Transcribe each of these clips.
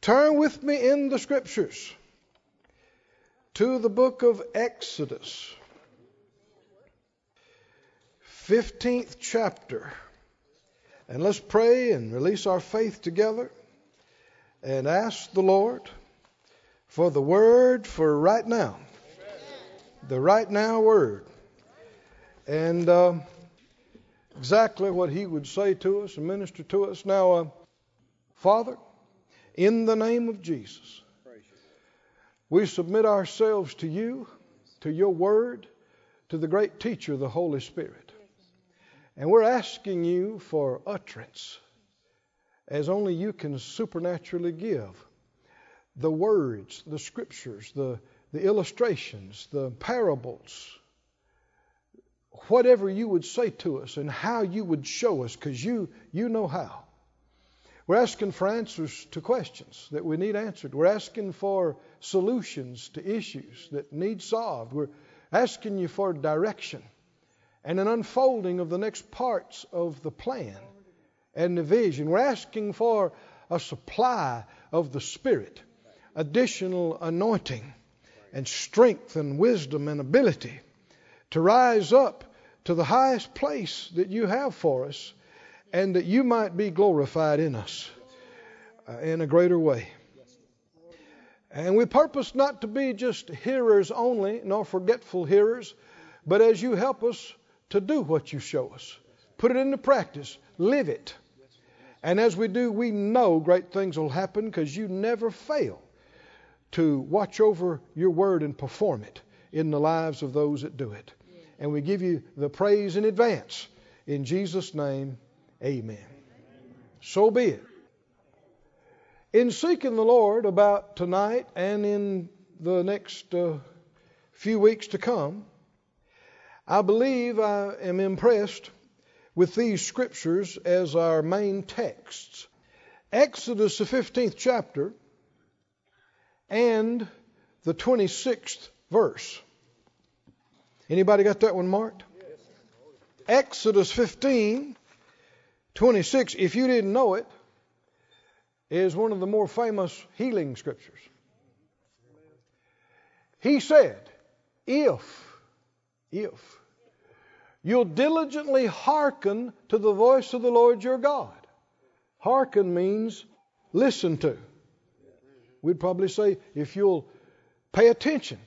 Turn with me in the scriptures to the book of Exodus, 15th chapter. And let's pray and release our faith together and ask the Lord for the word for right now. The right now word. And uh, exactly what He would say to us and minister to us. Now, uh, Father, in the name of Jesus, we submit ourselves to you, to your word, to the great teacher, the Holy Spirit. And we're asking you for utterance as only you can supernaturally give. The words, the scriptures, the, the illustrations, the parables, whatever you would say to us and how you would show us, because you, you know how. We're asking for answers to questions that we need answered. We're asking for solutions to issues that need solved. We're asking you for direction and an unfolding of the next parts of the plan and the vision. We're asking for a supply of the Spirit, additional anointing and strength and wisdom and ability to rise up to the highest place that you have for us and that you might be glorified in us uh, in a greater way. And we purpose not to be just hearers only, nor forgetful hearers, but as you help us to do what you show us, put it into practice, live it. And as we do, we know great things will happen because you never fail to watch over your word and perform it in the lives of those that do it. And we give you the praise in advance. In Jesus' name, Amen. So be it. In seeking the Lord about tonight and in the next uh, few weeks to come, I believe I am impressed with these scriptures as our main texts. Exodus, the 15th chapter, and the 26th verse. Anybody got that one marked? Exodus 15, 26, if you didn't know it, is one of the more famous healing scriptures. He said, If, if you'll diligently hearken to the voice of the Lord your God, hearken means listen to. We'd probably say, if you'll pay attention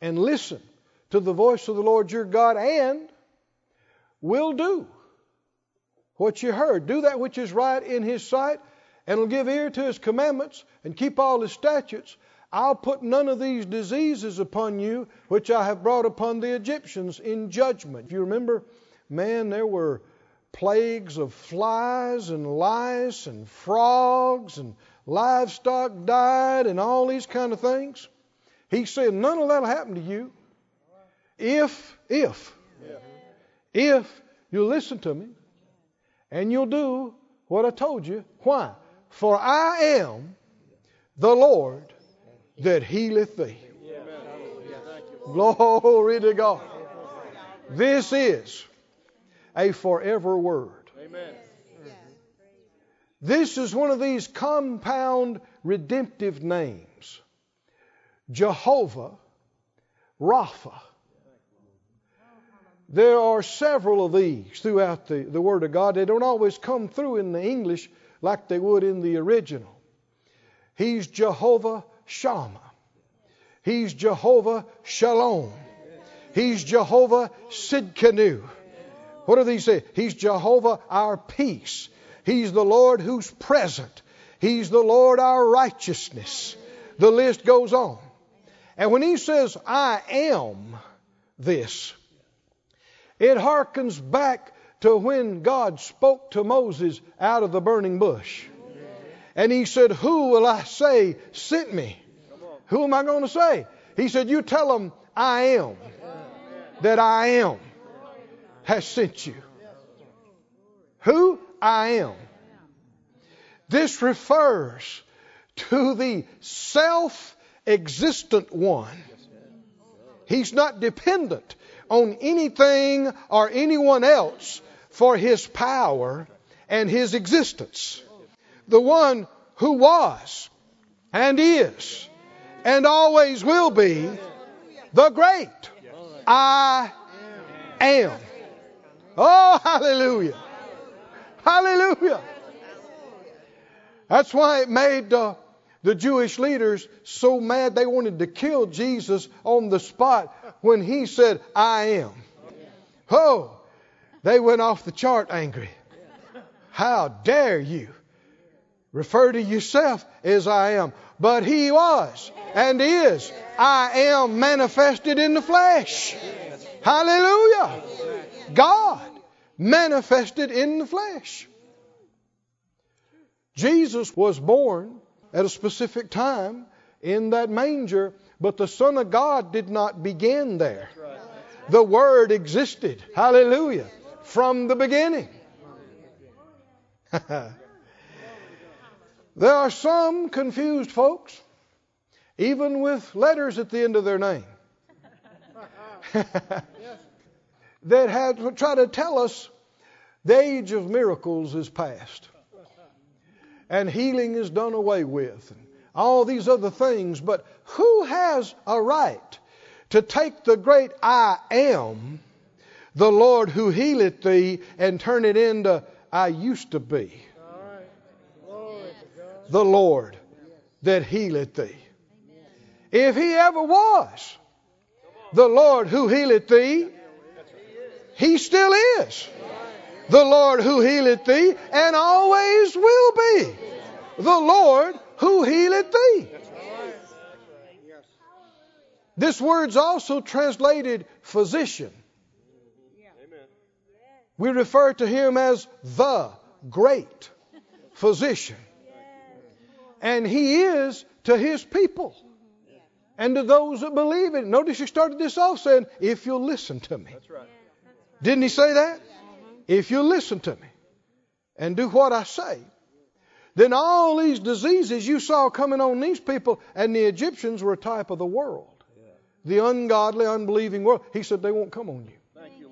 and listen to the voice of the Lord your God and will do what you heard. Do that which is right in his sight, and will give ear to his commandments, and keep all his statutes. I'll put none of these diseases upon you which I have brought upon the Egyptians in judgment. If you remember, man, there were plagues of flies and lice and frogs and livestock died and all these kind of things. He said, none of that'll happen to you if, if, if you listen to me and you'll do what I told you. Why? For I am the Lord that healeth thee. Glory to God. This is a forever word. This is one of these compound redemptive names Jehovah Rapha. There are several of these throughout the, the Word of God. They don't always come through in the English like they would in the original. He's Jehovah Shammah. He's Jehovah Shalom. He's Jehovah Sidkenu. What do these say? He's Jehovah our peace. He's the Lord who's present. He's the Lord our righteousness. The list goes on. And when he says, I am this, it harkens back to when God spoke to Moses out of the burning bush. And he said, Who will I say sent me? Who am I going to say? He said, You tell them I am, that I am has sent you. Who? I am. This refers to the self existent one. He's not dependent on anything or anyone else for his power and his existence. The one who was and is and always will be the great I am. Oh, hallelujah. Hallelujah. That's why it made uh, the Jewish leaders so mad they wanted to kill Jesus on the spot when he said, I am. Oh, they went off the chart angry. How dare you refer to yourself as I am? But he was and is. I am manifested in the flesh. Hallelujah. God manifested in the flesh. Jesus was born at a specific time in that manger, but the Son of God did not begin there. The Word existed. Hallelujah. From the beginning. there are some confused folks, even with letters at the end of their name, that have tried to tell us the age of miracles is past and healing is done away with and all these other things. But who has a right to take the great I am, the Lord who healeth thee, and turn it into I used to be? The Lord that healeth thee. If he ever was the Lord who healeth thee, he still is the Lord who healeth thee, and always will be the Lord who healeth thee. This word's also translated physician. We refer to him as the great physician. And he is to his people and to those that believe in it. Notice he started this off saying, If you'll listen to me. Didn't he say that? If you listen to me and do what I say, then all these diseases you saw coming on these people, and the Egyptians were a type of the world. The ungodly, unbelieving world. He said they won't come on you. you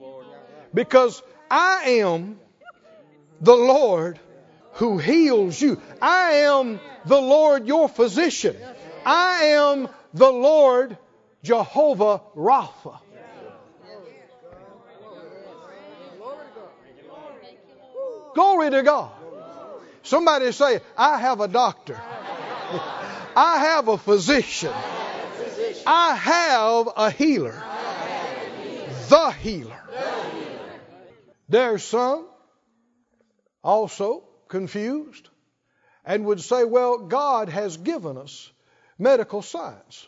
because I am the Lord who heals you. I am the Lord your physician. I am the Lord Jehovah Rapha. Glory to God. Somebody say, I have a doctor. I have a physician. I have a healer. The healer. There's some also confused and would say, well, God has given us medical science.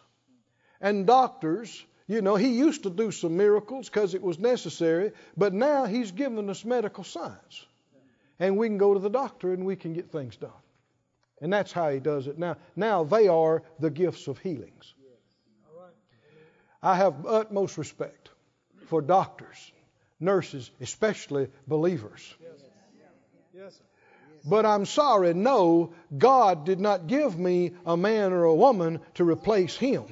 And doctors, you know, He used to do some miracles because it was necessary, but now He's given us medical science and we can go to the doctor and we can get things done. And that's how he does it now. Now they are the gifts of healings. I have utmost respect for doctors, nurses, especially believers. But I'm sorry, no, God did not give me a man or a woman to replace him.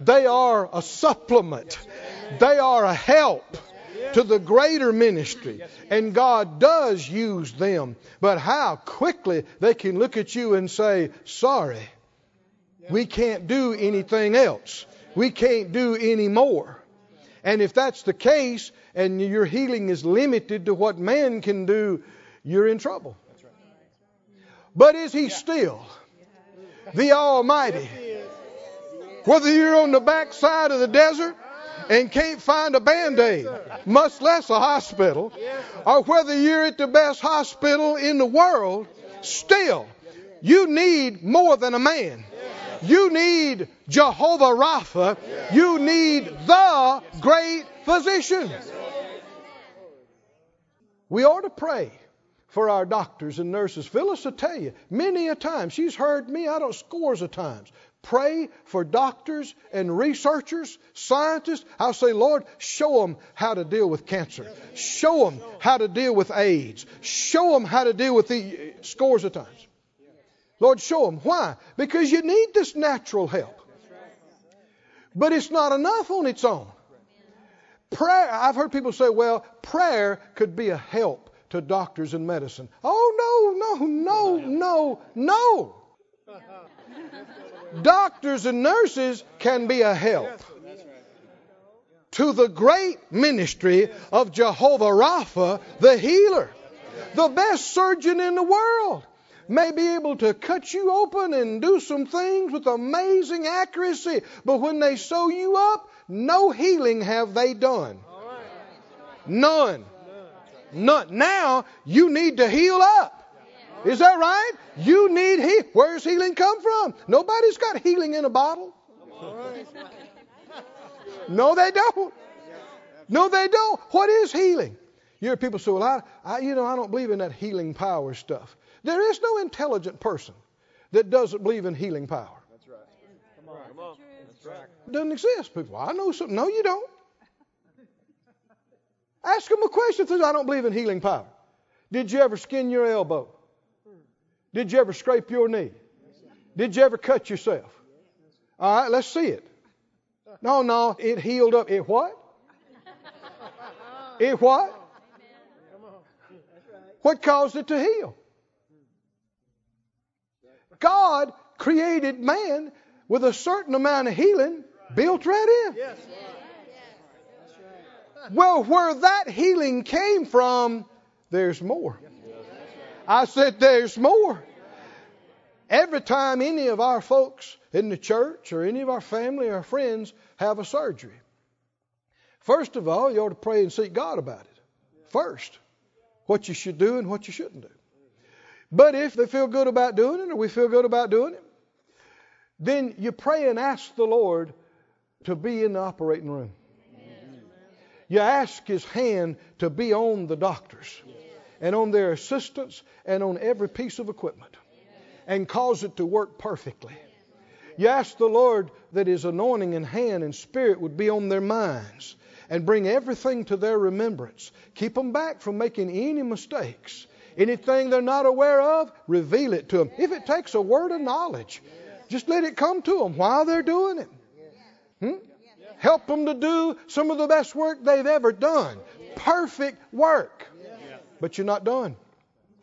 They are a supplement, they are a help to the greater ministry. And God does use them. But how quickly they can look at you and say, Sorry, we can't do anything else. We can't do any more. And if that's the case, and your healing is limited to what man can do, you're in trouble. But is He still the Almighty? Whether you're on the backside of the desert and can't find a band aid, much less a hospital, or whether you're at the best hospital in the world, still, you need more than a man. You need Jehovah Rapha. You need the great physician. We ought to pray for our doctors and nurses. Phyllis will tell you many a time. She's heard me out of scores of times. Pray for doctors and researchers, scientists. I'll say, Lord, show them how to deal with cancer. Show them how to deal with AIDS. Show them how to deal with the uh, scores of times. Lord, show them. Why? Because you need this natural help. But it's not enough on its own. Prayer, I've heard people say, well, prayer could be a help to doctors and medicine. Oh, no, no, no, no, no. Doctors and nurses can be a help to the great ministry of Jehovah Rapha, the healer. The best surgeon in the world may be able to cut you open and do some things with amazing accuracy, but when they sew you up, no healing have they done. None. None. Now you need to heal up. Is that right? You need heal. Where's healing come from? Nobody's got healing in a bottle. No, they don't. No, they don't. What is healing? You hear people say, "Well, I, I, you know, I don't believe in that healing power stuff." There is no intelligent person that doesn't believe in healing power. That's right. Come on. Come on. That's right. It doesn't exist. People, I know something. No, you don't. Ask them a question. Says, I don't believe in healing power. Did you ever skin your elbow? Did you ever scrape your knee? Did you ever cut yourself? All right, let's see it. No, no, it healed up. It what? It what? What caused it to heal? God created man with a certain amount of healing built right in. Yes. Well, where that healing came from, there's more. I said, there's more. Every time any of our folks in the church or any of our family or friends have a surgery, first of all, you ought to pray and seek God about it. First, what you should do and what you shouldn't do. But if they feel good about doing it or we feel good about doing it, then you pray and ask the Lord to be in the operating room. You ask His hand to be on the doctors and on their assistance and on every piece of equipment and cause it to work perfectly. You ask the Lord that His anointing and hand and spirit would be on their minds and bring everything to their remembrance. Keep them back from making any mistakes. Anything they're not aware of, reveal it to them. If it takes a word of knowledge, just let it come to them while they're doing it. Hmm? Help them to do some of the best work they've ever done. Perfect work. But you're not done.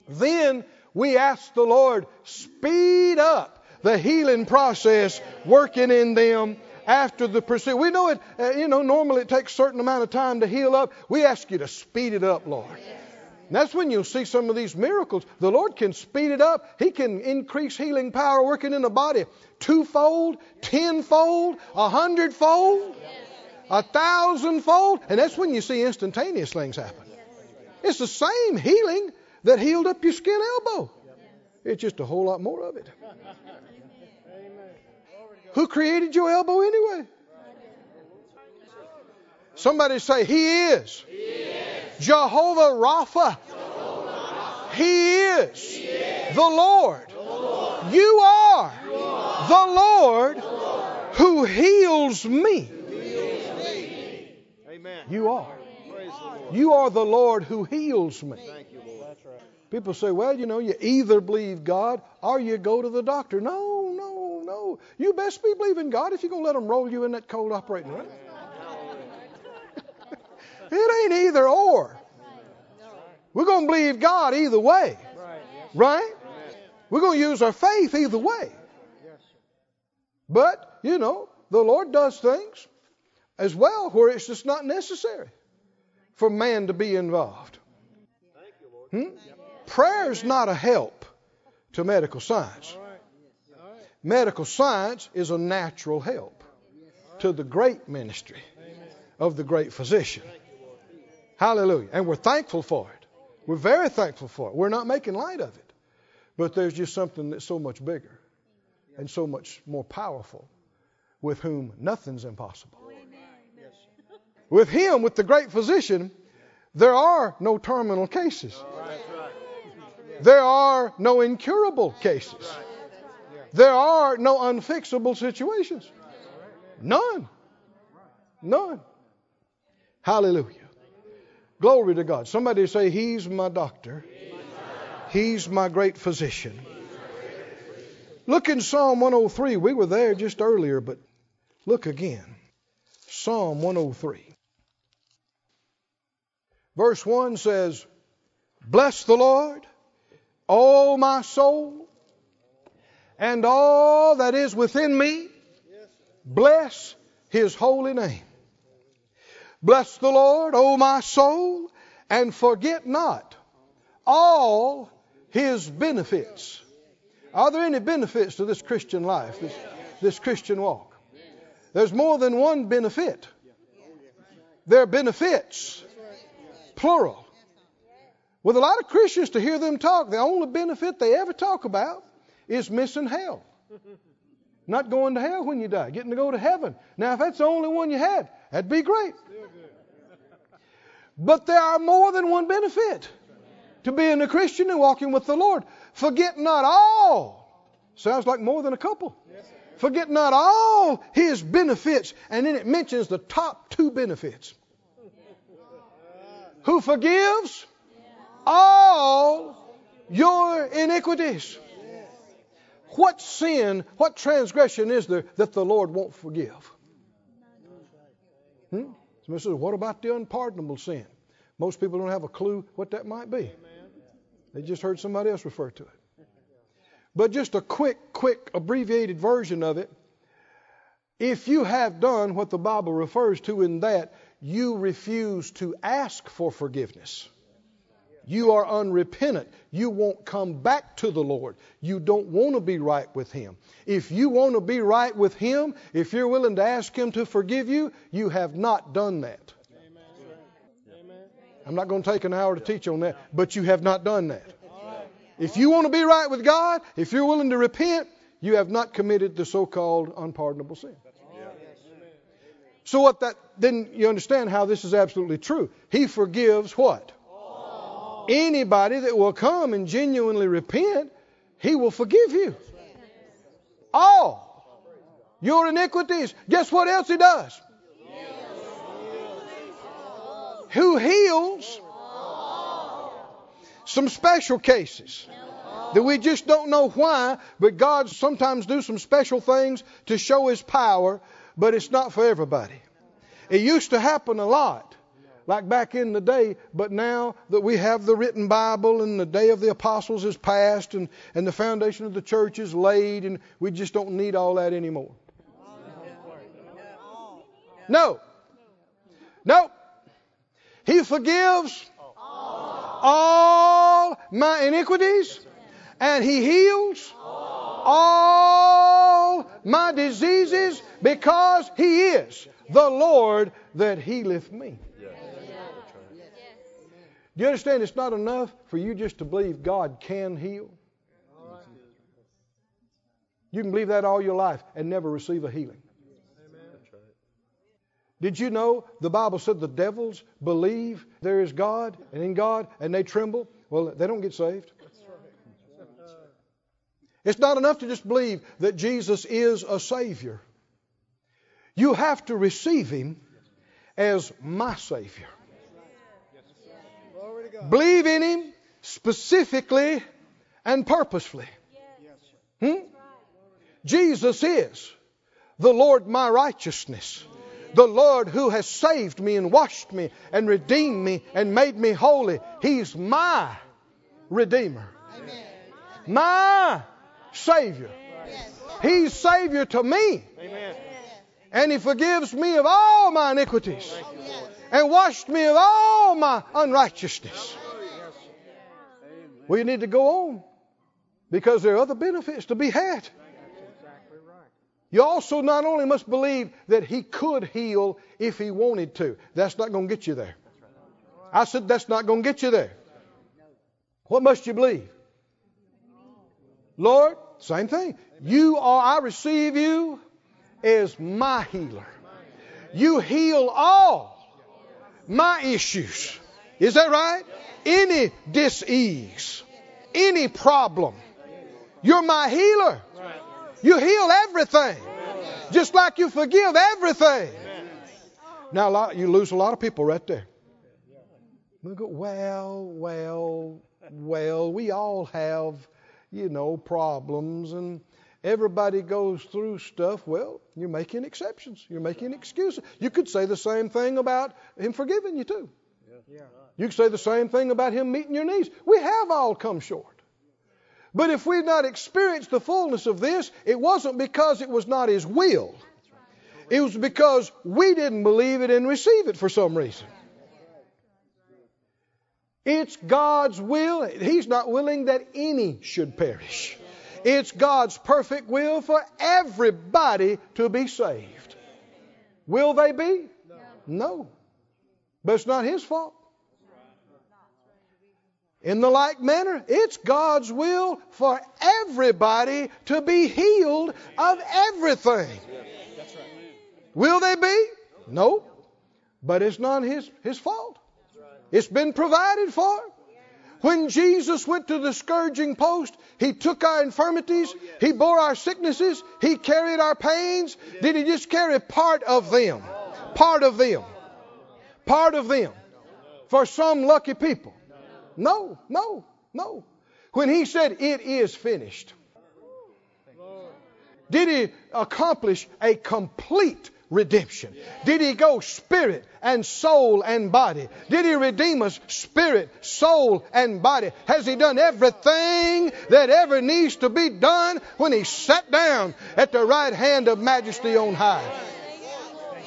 Then we ask the Lord, speed up the healing process working in them after the procedure. We know it, uh, you know, normally it takes a certain amount of time to heal up. We ask you to speed it up, Lord. That's when you'll see some of these miracles. The Lord can speed it up. He can increase healing power working in the body twofold, tenfold, a hundredfold, a thousandfold. And that's when you see instantaneous things happen. It's the same healing that healed up your skin elbow. It's just a whole lot more of it. Who created your elbow anyway? Somebody say, He is. He is. Jehovah Rapha. Jehovah. He is. He is. The Lord. The Lord. You are You are the Lord the Lord. who heals me. who heals me. Amen. You are. Praise the Lord. You are the Lord who heals me. Thank you, Lord. People say, well, you know, you either believe God or you go to the doctor. No, no, no. You best be believing God if you're going to let them roll you in that cold operating room. It ain't either or. We're going to believe God either way. Right. We're going to use our faith either way. But, you know, the Lord does things as well where it's just not necessary for man to be involved. Thank you, Lord. Hmm? Not a help to medical science. Medical science is a natural help to the great ministry of the great physician. Hallelujah. And we're thankful for it. We're very thankful for it. We're not making light of it. But there's just something that's so much bigger and so much more powerful with whom nothing's impossible. With him, with the great physician, there are no terminal cases. There are no incurable cases. There are no unfixable situations. None. None. Hallelujah. Glory to God. Somebody say, He's my doctor. He's my great physician. Look in Psalm 103. We were there just earlier, but look again. Psalm 103. Verse 1 says, Bless the Lord, O my soul, and all that is within me. Bless his holy name. Bless the Lord, O my soul, and forget not all his benefits. Are there any benefits to this Christian life, this, this Christian walk? There's more than one benefit. There are benefits, plural. With a lot of Christians, to hear them talk, the only benefit they ever talk about is missing hell. Not going to hell when you die, getting to go to heaven. Now, if that's the only one you had, that'd be great. But there are more than one benefit to being a Christian and walking with the Lord. Forget not all. Sounds like more than a couple. Forget not all his benefits. And then it mentions the top two benefits. Who forgives all your iniquities. What sin, what transgression is there that the Lord won't forgive? Hmm? Somebody says, what about the unpardonable sin? Most people don't have a clue what that might be. They just heard somebody else refer to it. But just a quick, quick, abbreviated version of it. If you have done what the Bible refers to in that, you refuse to ask for forgiveness. You are unrepentant. You won't come back to the Lord. You don't want to be right with Him. If you want to be right with Him, if you're willing to ask Him to forgive you, you have not done that. I'm not going to take an hour to teach on that, but you have not done that. If you want to be right with God, if you're willing to repent, you have not committed the so called unpardonable sin. So, what that, then you understand how this is absolutely true. He forgives what? Anybody that will come and genuinely repent, He will forgive you. All your iniquities. Guess what else He does? Who heals some special cases that we just don't know why, but God sometimes do some special things to show His power, but it's not for everybody. It used to happen a lot, like back in the day, but now that we have the written Bible and the day of the apostles is past and, and the foundation of the church is laid, and we just don't need all that anymore. No. No. He forgives all my iniquities and He heals all my diseases because He is the Lord that healeth me. Do you understand it's not enough for you just to believe God can heal? You can believe that all your life and never receive a healing. Did you know the Bible said the devils believe there is God and in God and they tremble? Well, they don't get saved. It's not enough to just believe that Jesus is a Savior. You have to receive Him as my Savior. Believe in Him specifically and purposefully. Hmm? Jesus is the Lord my righteousness. The Lord who has saved me and washed me and redeemed me and made me holy. He's my Redeemer. My Savior. He's Savior to me. And He forgives me of all my iniquities oh, and washed me of all my unrighteousness. We need to go on because there are other benefits to be had. You also not only must believe that He could heal if He wanted to. That's not going to get you there. I said that's not going to get you there. What must you believe? Lord, same thing. You are, I receive you as my healer. You heal all my issues. Is that right? Any disease, any problem. You're my healer. You heal everything. Just like you forgive everything. Now, you lose a lot of people right there. We go, well, well, well, we all have, you know, problems and everybody goes through stuff. Well, you're making exceptions. You're making excuses. You could say the same thing about him forgiving you, too. You could say the same thing about Him meeting your needs. We have all come short. But if we've not experienced the fullness of this, it wasn't because it was not His will. It was because we didn't believe it and receive it for some reason. It's God's will. He's not willing that any should perish. It's God's perfect will for everybody to be saved. Will they be? No. But it's not His fault. In the like manner, it's God's will for everybody to be healed of everything. Will they be? No. But it's not his, his fault. It's been provided for. When Jesus went to the scourging post, He took our infirmities, He bore our sicknesses, He carried our pains. Did He just carry part of them? Part of them. Part of them. For some lucky people. No, no, no. When He said, It is finished, did He accomplish a complete redemption? Did he go spirit and soul and body? Did he redeem us spirit, soul, and body? Has he done everything that ever needs to be done when he sat down at the right hand of majesty on high?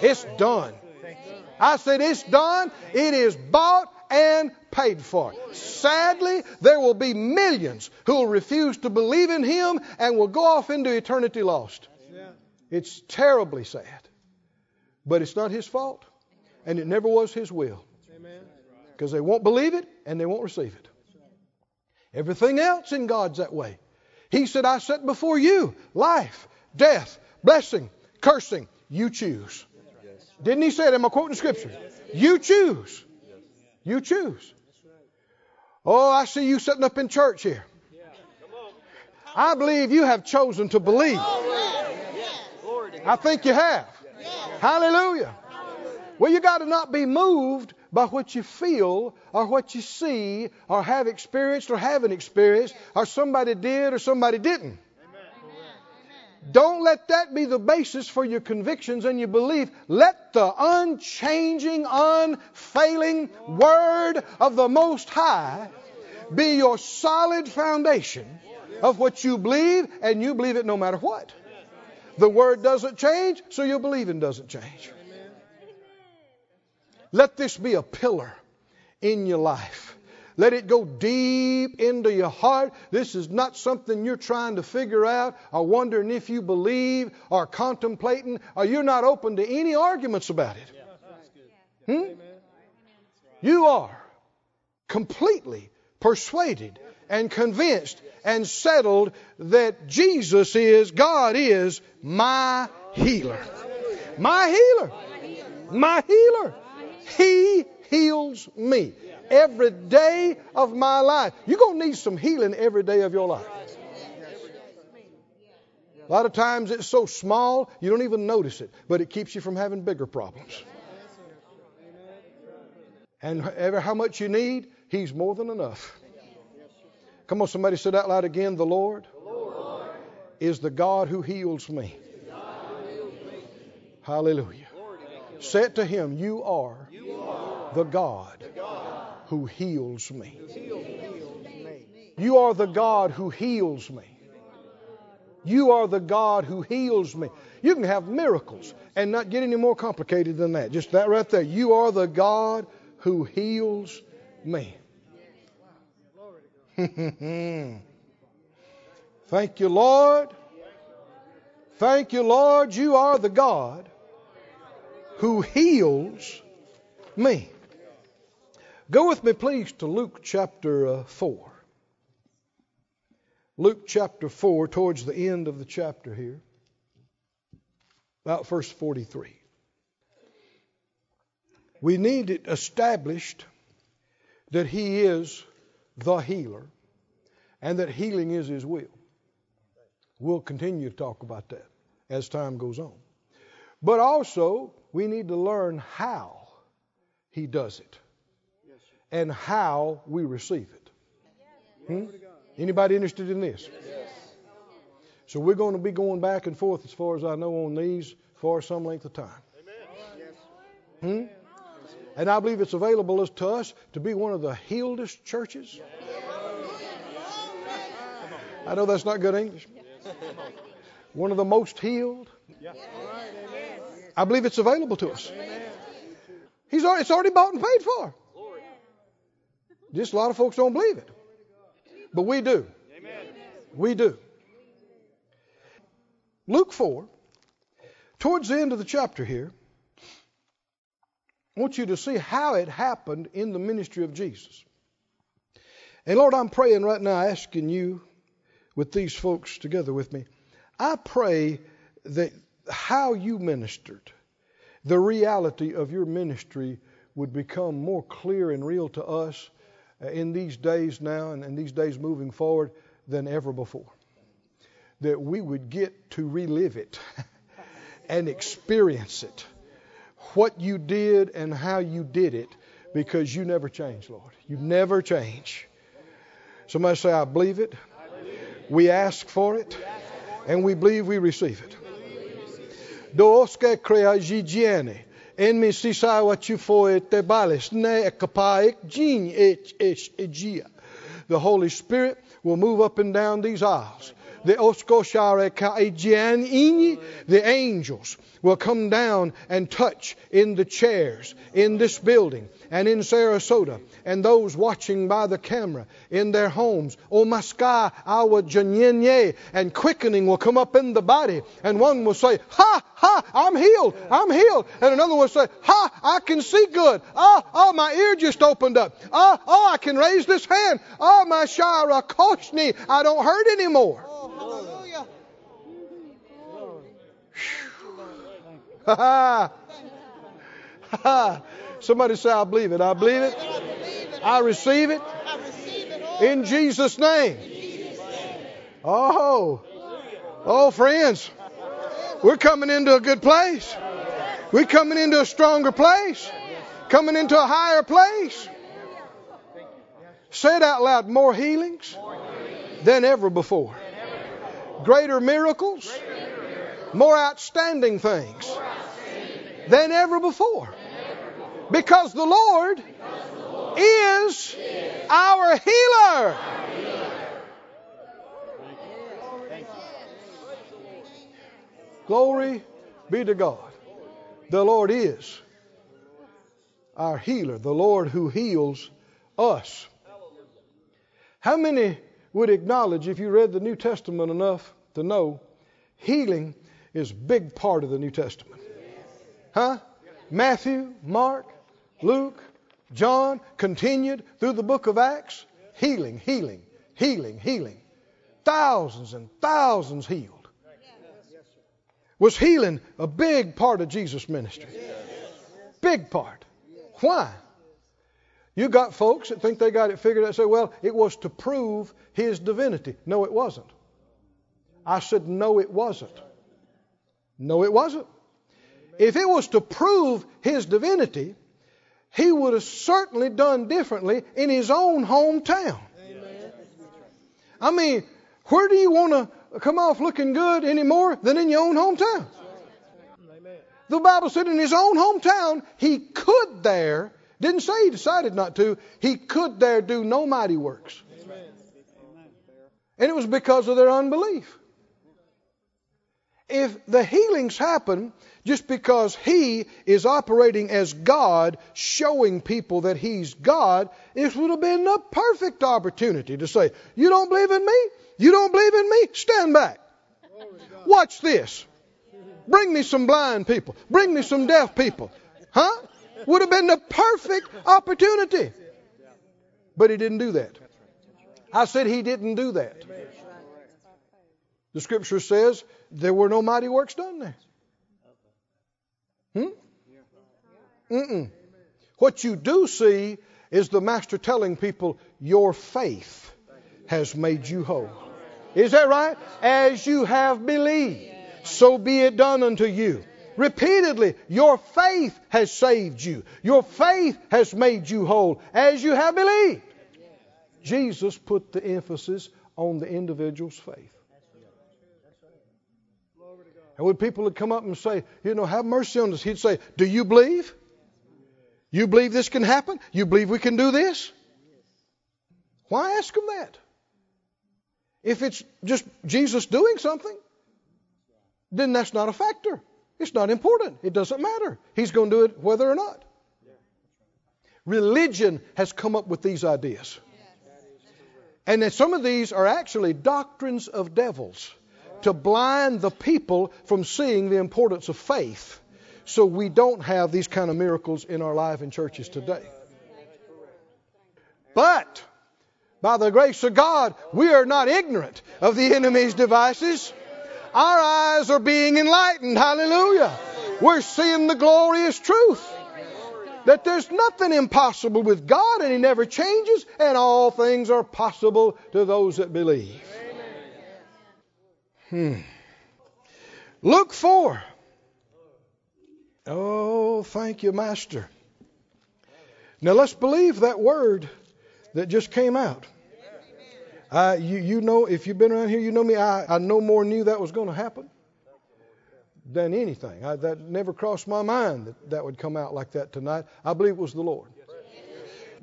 It's done. I said it's done. It is bought and paid for. Sadly, there will be millions who will refuse to believe in him and will go off into eternity lost. It's terribly sad. But it's not his fault, and it never was his will. Because they won't believe it and they won't receive it. Everything else in God's that way. He said, I set before you life, death, blessing, cursing. You choose. Didn't he say it? Am I quoting scripture? You choose. You choose. Oh, I see you sitting up in church here. I believe you have chosen to believe. I think you have. Hallelujah. Well, you got to not be moved by what you feel or what you see or have experienced or haven't experienced or somebody did or somebody didn't. Don't let that be the basis for your convictions and your belief. Let the unchanging, unfailing Word of the Most High be your solid foundation of what you believe, and you believe it no matter what. The Word doesn't change, so your believing doesn't change. Let this be a pillar in your life. Let it go deep into your heart. This is not something you're trying to figure out or wondering if you believe or contemplating or you're not open to any arguments about it. Hmm? You are completely persuaded and convinced and settled that Jesus is, God is my healer. My healer. My healer. He heals me every day of my life. You're going to need some healing every day of your life. A lot of times it's so small you don't even notice it, but it keeps you from having bigger problems. And ever how much you need, He's more than enough. Come on, somebody said out loud again the Lord, the Lord is the God who heals me. Hallelujah. Say it to Him, You are, you are the, God the God who heals me. You are the God who heals me. You are the God who heals me. You can have miracles and not get any more complicated than that. Just that right there. You are the God who heals me. Thank you, Lord. Thank you, Lord. You are the God who heals me. Go with me, please, to Luke chapter uh, 4. Luke chapter 4, towards the end of the chapter here, about verse 43. We need it established that He is the healer and that healing is His will. We'll continue to talk about that as time goes on. But also, we need to learn how He does it and how we receive it. Hmm? Anybody interested in this? So we're going to be going back and forth, as far as I know, on these for some length of time. Hmm? And I believe it's available to us to be one of the healedest churches. I know that's not good English. One of the most healed. I believe it's available to us. He's already, it's already bought and paid for. Just a lot of folks don't believe it. But we do. We do. Luke 4, towards the end of the chapter here, I want you to see how it happened in the ministry of Jesus. And Lord, I'm praying right now, asking you with these folks together with me, I pray that how you ministered, the reality of your ministry would become more clear and real to us uh, in these days now and in these days moving forward than ever before. That we would get to relive it and experience it. What you did and how you did it because you never change, Lord. You never change. Somebody say, I believe it. We ask for it and we believe we receive it. The Holy Spirit will move up and down these aisles. The oskoshare kaijian the angels will come down and touch in the chairs in this building and in Sarasota and those watching by the camera in their homes. O maska awa janyenye and quickening will come up in the body and one will say, Ha, ha, I'm healed, I'm healed. And another will say, Ha, I can see good. Oh, oh, my ear just opened up. Oh, oh, I can raise this hand. Oh, my shara koshni, I don't hurt anymore. Hallelujah. Ha ha. Ha ha. Somebody say, I believe it. I believe it. I receive it. In Jesus' name. Oh. Oh, friends. We're coming into a good place. We're coming into a stronger place. Coming into a higher place. Say it out loud. More healings than ever before. Greater miracles. More outstanding things than ever before. Because the Lord is our healer. Glory be to God. The Lord is our healer, the Lord who heals us. How many would acknowledge, if you read the New Testament enough to know, healing is a big part of the New Testament? Huh? Matthew, Mark, Luke, John, continued through the book of Acts. Healing, healing, healing, healing. Thousands and thousands healed. Was healing a big part of Jesus' ministry? Big part. Why? You got folks that think they got it figured out and say, well, it was to prove his divinity. No, it wasn't. I said, no, it wasn't. No, it wasn't. If it was to prove his divinity, he would have certainly done differently in his own hometown. I mean, where do you want to come off looking good any more than in your own hometown? The Bible said in his own hometown, he could there, didn't say he decided not to, he could there do no mighty works. And it was because of their unbelief. If the healings happen just because he is operating as God, showing people that he's God, it would have been a perfect opportunity to say, You don't believe in me? You don't believe in me? Stand back. Watch this. Bring me some blind people. Bring me some deaf people. Huh? Would have been the perfect opportunity. But he didn't do that. I said he didn't do that. The scripture says there were no mighty works done there. Hmm? Mm-mm. What you do see is the master telling people, Your faith has made you whole. Is that right? As you have believed, so be it done unto you. Repeatedly, your faith has saved you. Your faith has made you whole as you have believed. Jesus put the emphasis on the individual's faith. And when people would come up and say, you know, have mercy on us, he'd say, Do you believe? You believe this can happen? You believe we can do this? Why ask them that? If it's just Jesus doing something, then that's not a factor. It's not important. It doesn't matter. He's going to do it whether or not. Religion has come up with these ideas. And then some of these are actually doctrines of devils to blind the people from seeing the importance of faith so we don't have these kind of miracles in our life in churches today. But by the grace of God, we are not ignorant of the enemy's devices. Our eyes are being enlightened. Hallelujah. We're seeing the glorious truth that there's nothing impossible with God and He never changes, and all things are possible to those that believe. Hmm. Luke 4. Oh, thank you, Master. Now let's believe that word that just came out. Uh, you, you know, if you've been around here, you know me. I, I no more knew that was going to happen than anything. I, that never crossed my mind that that would come out like that tonight. I believe it was the Lord.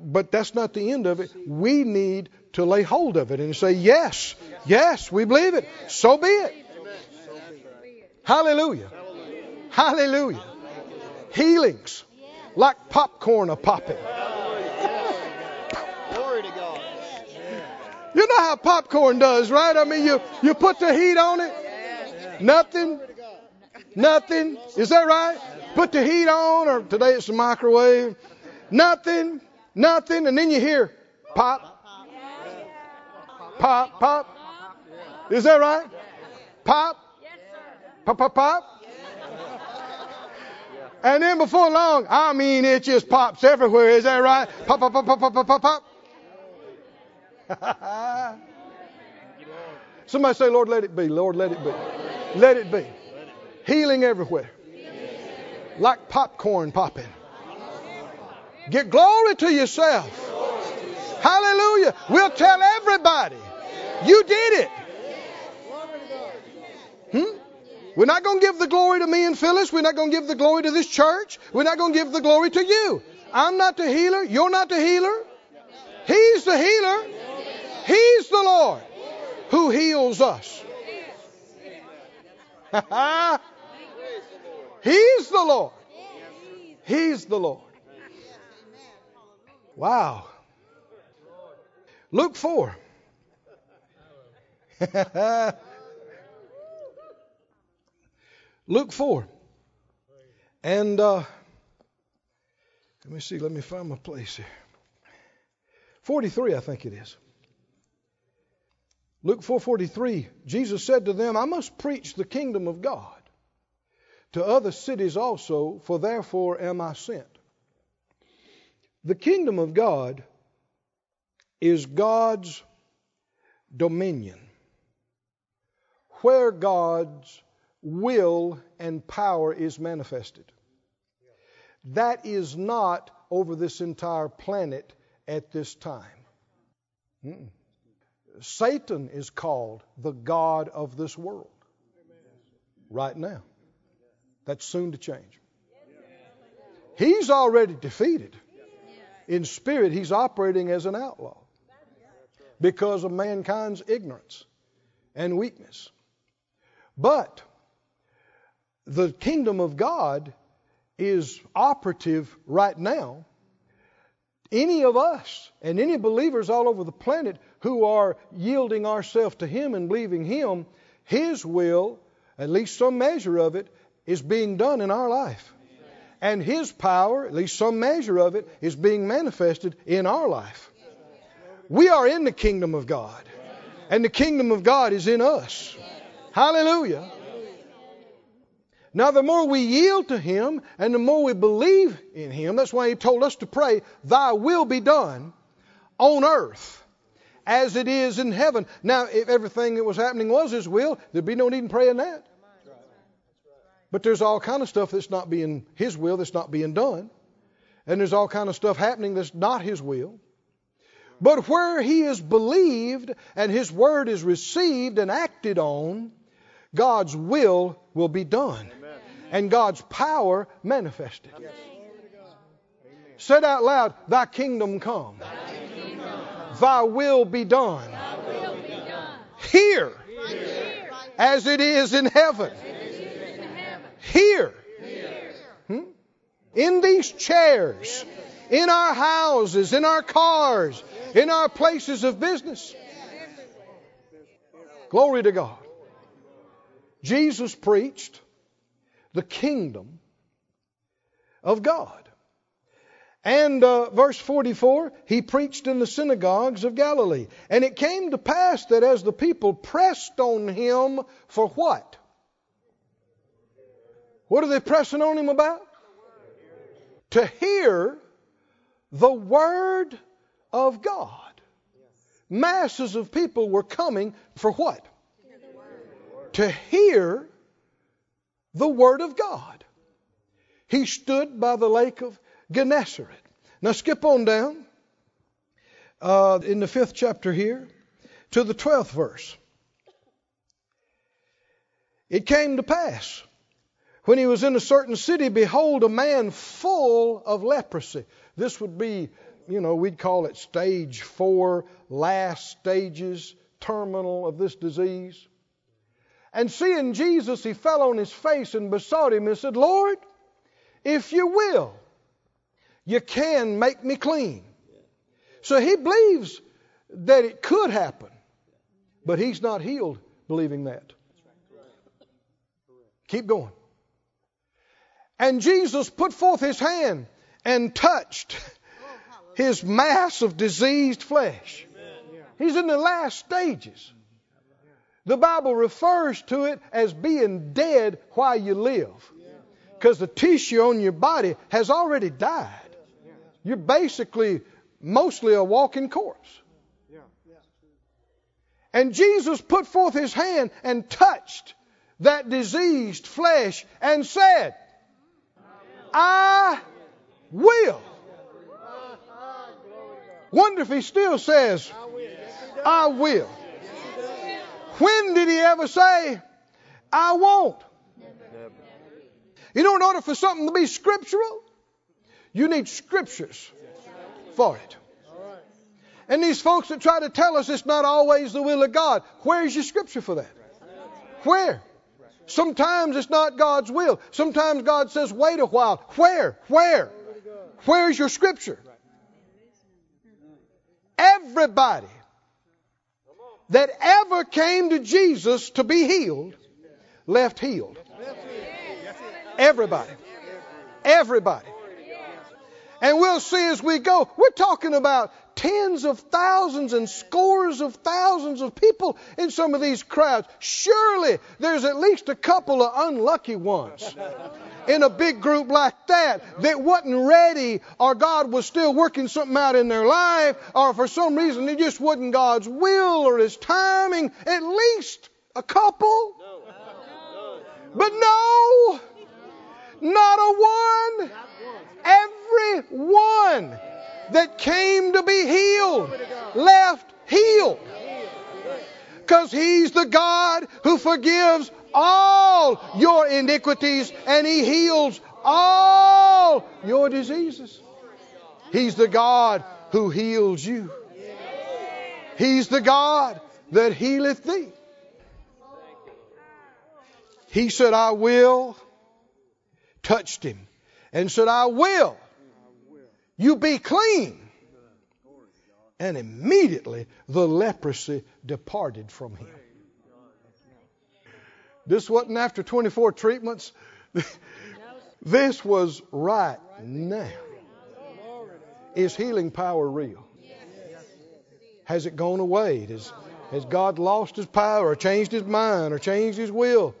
But that's not the end of it. We need to lay hold of it and say, Yes, yes, we believe it. So be it. Hallelujah. Hallelujah. Healings like popcorn are popping. You know how popcorn does, right? I mean, you, you put the heat on it. Nothing. Nothing. Is that right? Put the heat on, or today it's the microwave. Nothing. Nothing. And then you hear pop. Pop, pop. Is that right? Pop. Pop, pop, pop. And then before long, I mean, it just pops everywhere. Is that right? Pop, pop, pop, pop, pop, pop, pop, pop. Somebody say, Lord, let it be. Lord, let it be. Let it be. Healing everywhere. Like popcorn popping. Get glory to yourself. Hallelujah. We'll tell everybody. You did it. Hmm? We're not going to give the glory to me and Phyllis. We're not going to give the glory to this church. We're not going to give the glory to you. I'm not the healer. You're not the healer. He's the healer. He's the Lord who heals us. He's the Lord. He's the Lord. Wow. Luke 4. Luke 4. And uh, let me see, let me find my place here. 43, I think it is. Luke 4:43 Jesus said to them I must preach the kingdom of God to other cities also for therefore am I sent. The kingdom of God is God's dominion where God's will and power is manifested. That is not over this entire planet at this time. Mm-mm. Satan is called the God of this world right now. That's soon to change. He's already defeated. In spirit, he's operating as an outlaw because of mankind's ignorance and weakness. But the kingdom of God is operative right now. Any of us and any believers all over the planet who are yielding ourselves to Him and believing Him, His will, at least some measure of it, is being done in our life. And His power, at least some measure of it, is being manifested in our life. We are in the kingdom of God, and the kingdom of God is in us. Hallelujah. Now, the more we yield to Him and the more we believe in Him, that's why He told us to pray, Thy will be done on earth as it is in heaven. Now, if everything that was happening was His will, there'd be no need in praying that. But there's all kind of stuff that's not being His will that's not being done, and there's all kind of stuff happening that's not His will. But where He is believed and His word is received and acted on, God's will will be done, and God's power manifested. Said out loud, Thy kingdom come. Thy will be done. Here as it is in heaven. Here. Hmm? In these chairs, in our houses, in our cars, in our places of business. Glory to God. Jesus preached the kingdom of God. And uh, verse 44, he preached in the synagogues of Galilee. And it came to pass that as the people pressed on him for what? What are they pressing on him about? To hear the word of God. Masses of people were coming for what? To hear the word of God. He stood by the lake of Gennesaret. Now skip on down uh, in the fifth chapter here to the twelfth verse. It came to pass when he was in a certain city, behold, a man full of leprosy. This would be, you know, we'd call it stage four, last stages, terminal of this disease. And seeing Jesus, he fell on his face and besought him and said, Lord, if you will, you can make me clean. So he believes that it could happen, but he's not healed believing that. Keep going. And Jesus put forth his hand and touched his mass of diseased flesh. He's in the last stages. The Bible refers to it as being dead while you live. Because the tissue on your body has already died. You're basically mostly a walking corpse. And Jesus put forth his hand and touched that diseased flesh and said, I will. Wonder if he still says, I will. When did he ever say, I won't? You know, in order for something to be scriptural, you need scriptures for it. And these folks that try to tell us it's not always the will of God, where's your scripture for that? Where? Sometimes it's not God's will. Sometimes God says, wait a while. Where? Where? Where's your scripture? Everybody that ever came to Jesus to be healed left healed. Everybody. Everybody. And we'll see as we go. We're talking about tens of thousands and scores of thousands of people in some of these crowds. Surely there's at least a couple of unlucky ones in a big group like that that wasn't ready or God was still working something out in their life or for some reason it just wasn't God's will or His timing. At least a couple. But no, not a one. Every one that came to be healed left healed. Because He's the God who forgives all your iniquities and He heals all your diseases. He's the God who heals you. He's the God that healeth thee. He said, I will, touched him, and said, I will you be clean. And immediately the leprosy departed from him. This wasn't after 24 treatments. this was right now. Is healing power real? Has it gone away? Has, has God lost his power or changed his mind or changed his will?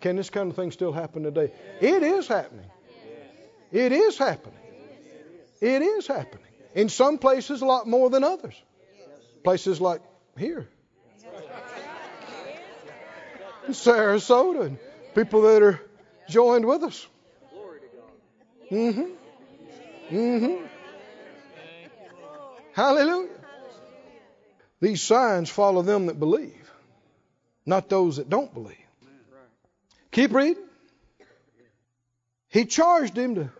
Can this kind of thing still happen today? It is happening. It is happening. It is happening. In some places, a lot more than others. Places like here, in Sarasota, and people that are joined with us. Mm-hmm. Mm-hmm. Hallelujah. These signs follow them that believe, not those that don't believe. Keep reading. He charged him to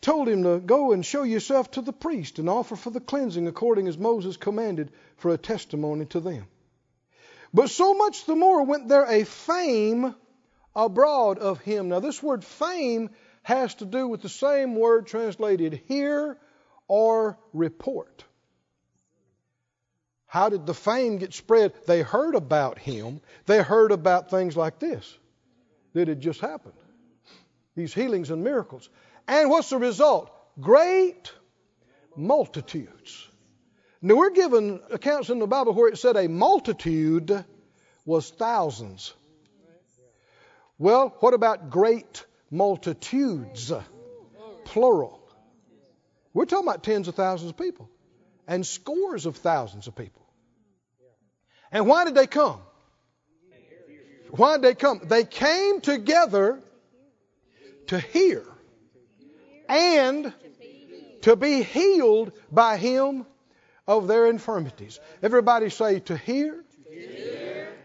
told him to go and show yourself to the priest and offer for the cleansing according as Moses commanded for a testimony to them. But so much the more went there a fame abroad of him. Now, this word fame has to do with the same word translated hear or report. How did the fame get spread? They heard about him. They heard about things like this that had just happened these healings and miracles. And what's the result? Great multitudes. Now, we're given accounts in the Bible where it said a multitude was thousands. Well, what about great multitudes? Plural. We're talking about tens of thousands of people and scores of thousands of people. And why did they come? Why did they come? They came together to hear and to be healed by him of their infirmities. Everybody say to hear,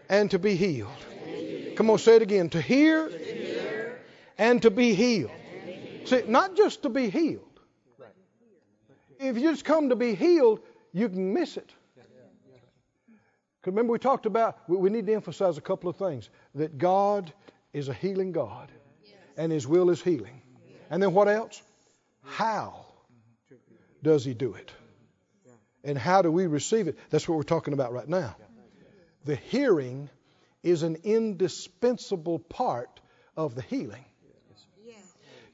and to be healed. Come on, say it again. To hear, and to be healed. See, not just to be healed. If you just come to be healed, you can miss it. Because remember, we talked about, we need to emphasize a couple of things that God is a healing God, and His will is healing. And then what else? How does He do it? And how do we receive it? That's what we're talking about right now. The hearing is an indispensable part of the healing.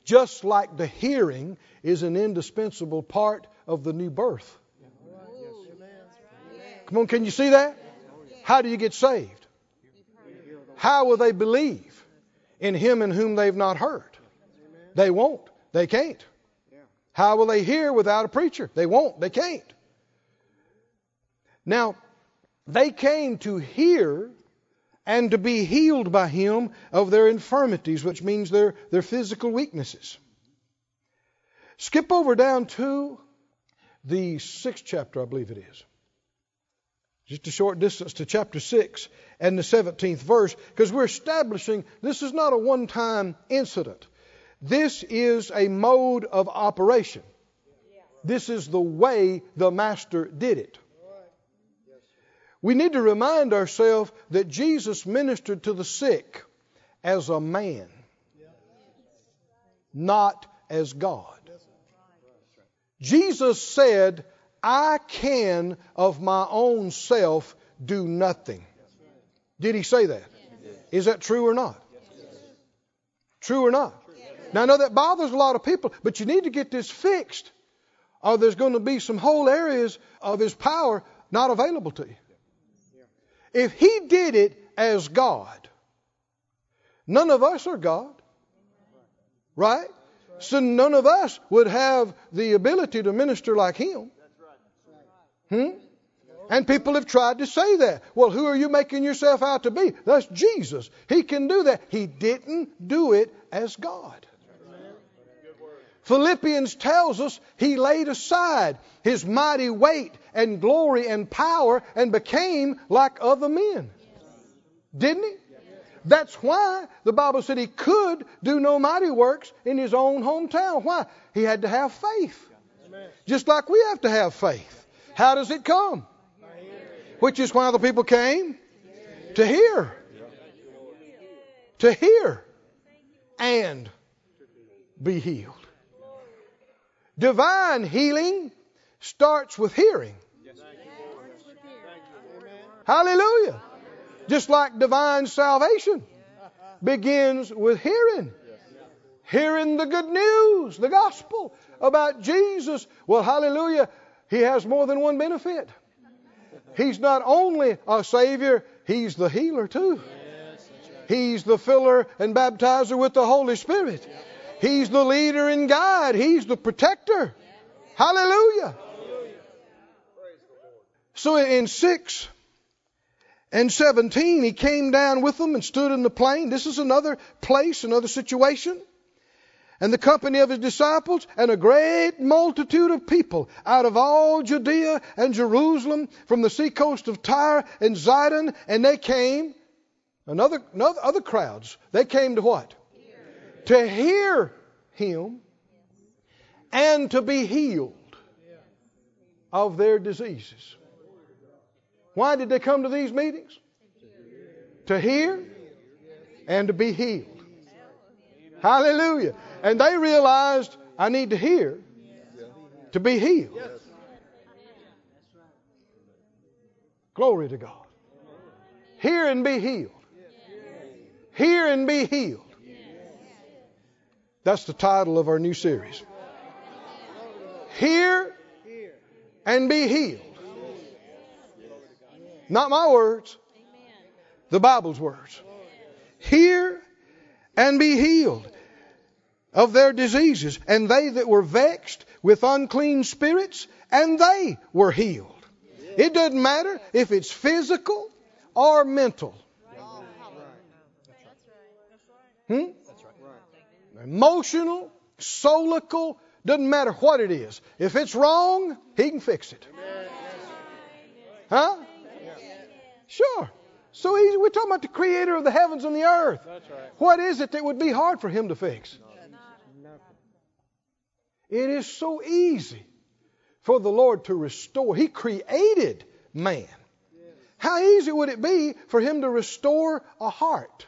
Just like the hearing is an indispensable part of the new birth. Come on, can you see that? How do you get saved? How will they believe in him in whom they've not heard? They won't. They can't. How will they hear without a preacher? They won't. They can't. Now, they came to hear and to be healed by him of their infirmities, which means their, their physical weaknesses. Skip over down to the sixth chapter, I believe it is just a short distance to chapter 6 and the 17th verse, because we're establishing this is not a one time incident. This is a mode of operation. This is the way the Master did it. We need to remind ourselves that Jesus ministered to the sick as a man, not as God. Jesus said, I can of my own self do nothing. Did he say that? Is that true or not? True or not? Now I know that bothers a lot of people, but you need to get this fixed, or there's going to be some whole areas of his power not available to you. If he did it as God, none of us are God. Right? So none of us would have the ability to minister like him. Hmm? And people have tried to say that. Well, who are you making yourself out to be? That's Jesus. He can do that. He didn't do it as God. Philippians tells us he laid aside his mighty weight and glory and power and became like other men. Didn't he? That's why the Bible said he could do no mighty works in his own hometown. Why? He had to have faith. Just like we have to have faith. How does it come? Which is why the people came to hear. To hear and be healed. Divine healing starts with hearing. Hallelujah. Just like divine salvation begins with hearing. Hearing the good news, the gospel about Jesus. Well, hallelujah. He has more than one benefit. He's not only a Savior, He's the healer too. He's the filler and baptizer with the Holy Spirit. He's the leader and guide. He's the protector. Hallelujah. So in 6 and 17, he came down with them and stood in the plain. This is another place, another situation and the company of his disciples, and a great multitude of people out of all Judea and Jerusalem, from the seacoast of Tyre and Zidon, and they came, another, another other crowds, they came to what? To hear him and to be healed of their diseases. Why did they come to these meetings? To hear and to be healed. Hallelujah. And they realized I need to hear to be healed. Glory to God. Hear and be healed. Hear and be healed. That's the title of our new series. Hear and be healed. Not my words, the Bible's words. Hear and be healed of their diseases. And they that were vexed with unclean spirits, and they were healed. It doesn't matter if it's physical or mental. Hmm? Emotional, soulical, doesn't matter what it is. If it's wrong, he can fix it. Huh? Sure. So easy. We're talking about the creator of the heavens and the earth. What is it that would be hard for him to fix? It is so easy for the Lord to restore. He created man. How easy would it be for him to restore a heart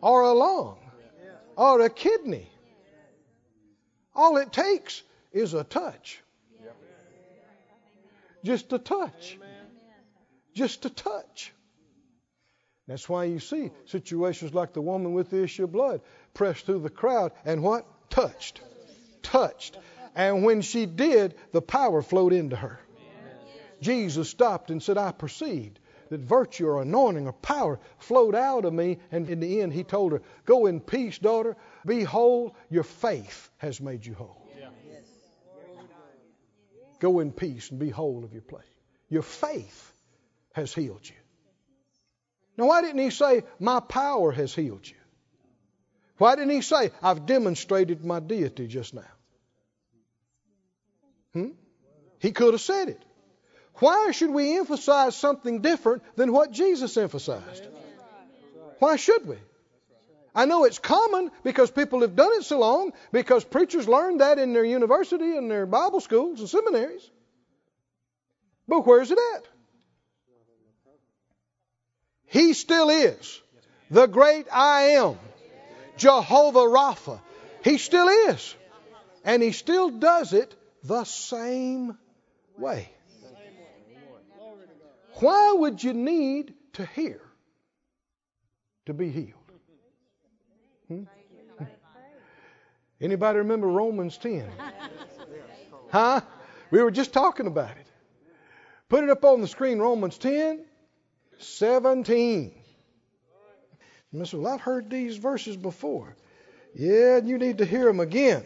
or a lung or a kidney? All it takes is a touch. Just a touch. Just a touch. That's why you see situations like the woman with the issue of blood pressed through the crowd and what? Touched. Touched. And when she did, the power flowed into her. Jesus stopped and said, I perceived that virtue or anointing or power flowed out of me. And in the end, he told her, Go in peace, daughter. Be whole. Your faith has made you whole. Go in peace and be whole of your place. Your faith has healed you. Now, why didn't he say, My power has healed you? Why didn't he say, I've demonstrated my deity just now? Hmm? He could have said it. Why should we emphasize something different than what Jesus emphasized? Why should we? I know it's common because people have done it so long, because preachers learned that in their university and their Bible schools and seminaries. But where's it at? He still is the great I am, Jehovah Rapha. He still is. And he still does it the same way. Why would you need to hear to be healed? Hmm? Anybody remember Romans 10? Huh? We were just talking about it. Put it up on the screen, Romans 10, 17. You say, well, I've heard these verses before. Yeah, you need to hear them again.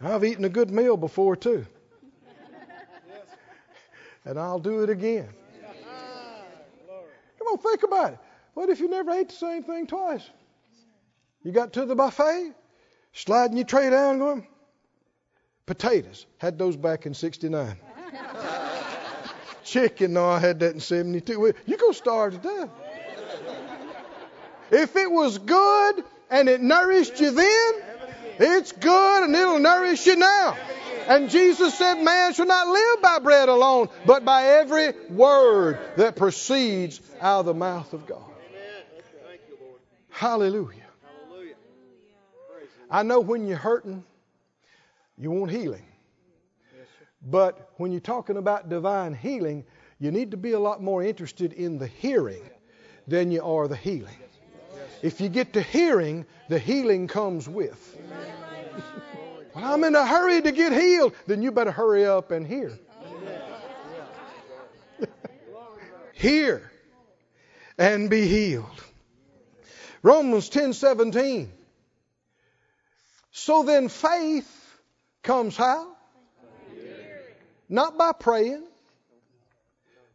I've eaten a good meal before, too and I'll do it again. Come on, think about it. What if you never ate the same thing twice? You got to the buffet, sliding your tray down, going, potatoes. Had those back in 69. Chicken, no, I had that in 72. You're going to starve to death. If it was good and it nourished you then, it's good and it'll nourish you now. And Jesus said, Man shall not live by bread alone, but by every word that proceeds out of the mouth of God. Hallelujah. I know when you're hurting, you want healing. But when you're talking about divine healing, you need to be a lot more interested in the hearing than you are the healing. If you get to hearing, the healing comes with. Well, I'm in a hurry to get healed. Then you better hurry up and hear. hear and be healed. Romans 10:17. So then faith comes how? Not by praying,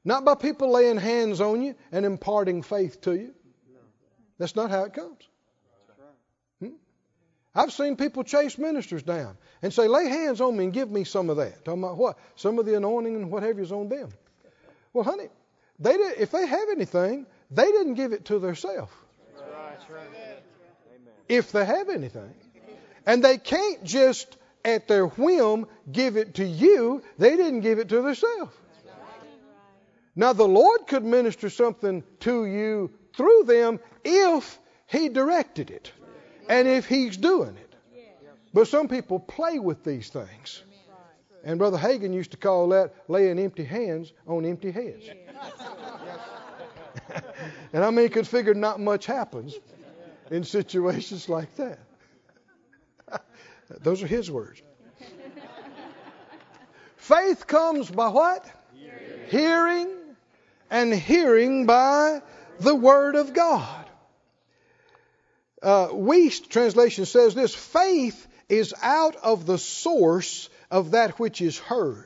not by people laying hands on you and imparting faith to you. That's not how it comes. I've seen people chase ministers down and say, lay hands on me and give me some of that. Talking about what? Some of the anointing and whatever is on them. Well, honey, they did, if they have anything, they didn't give it to themselves. If they have anything. And they can't just at their whim give it to you. They didn't give it to themselves. Now, the Lord could minister something to you through them if He directed it and if He's doing it. But some people play with these things. And Brother Hagin used to call that laying empty hands on empty heads. and I mean, could figure not much happens in situations like that. Those are his words. Faith comes by what? Hearing. hearing and hearing by the Word of God. Uh, translation says this faith is out of the source of that which is heard.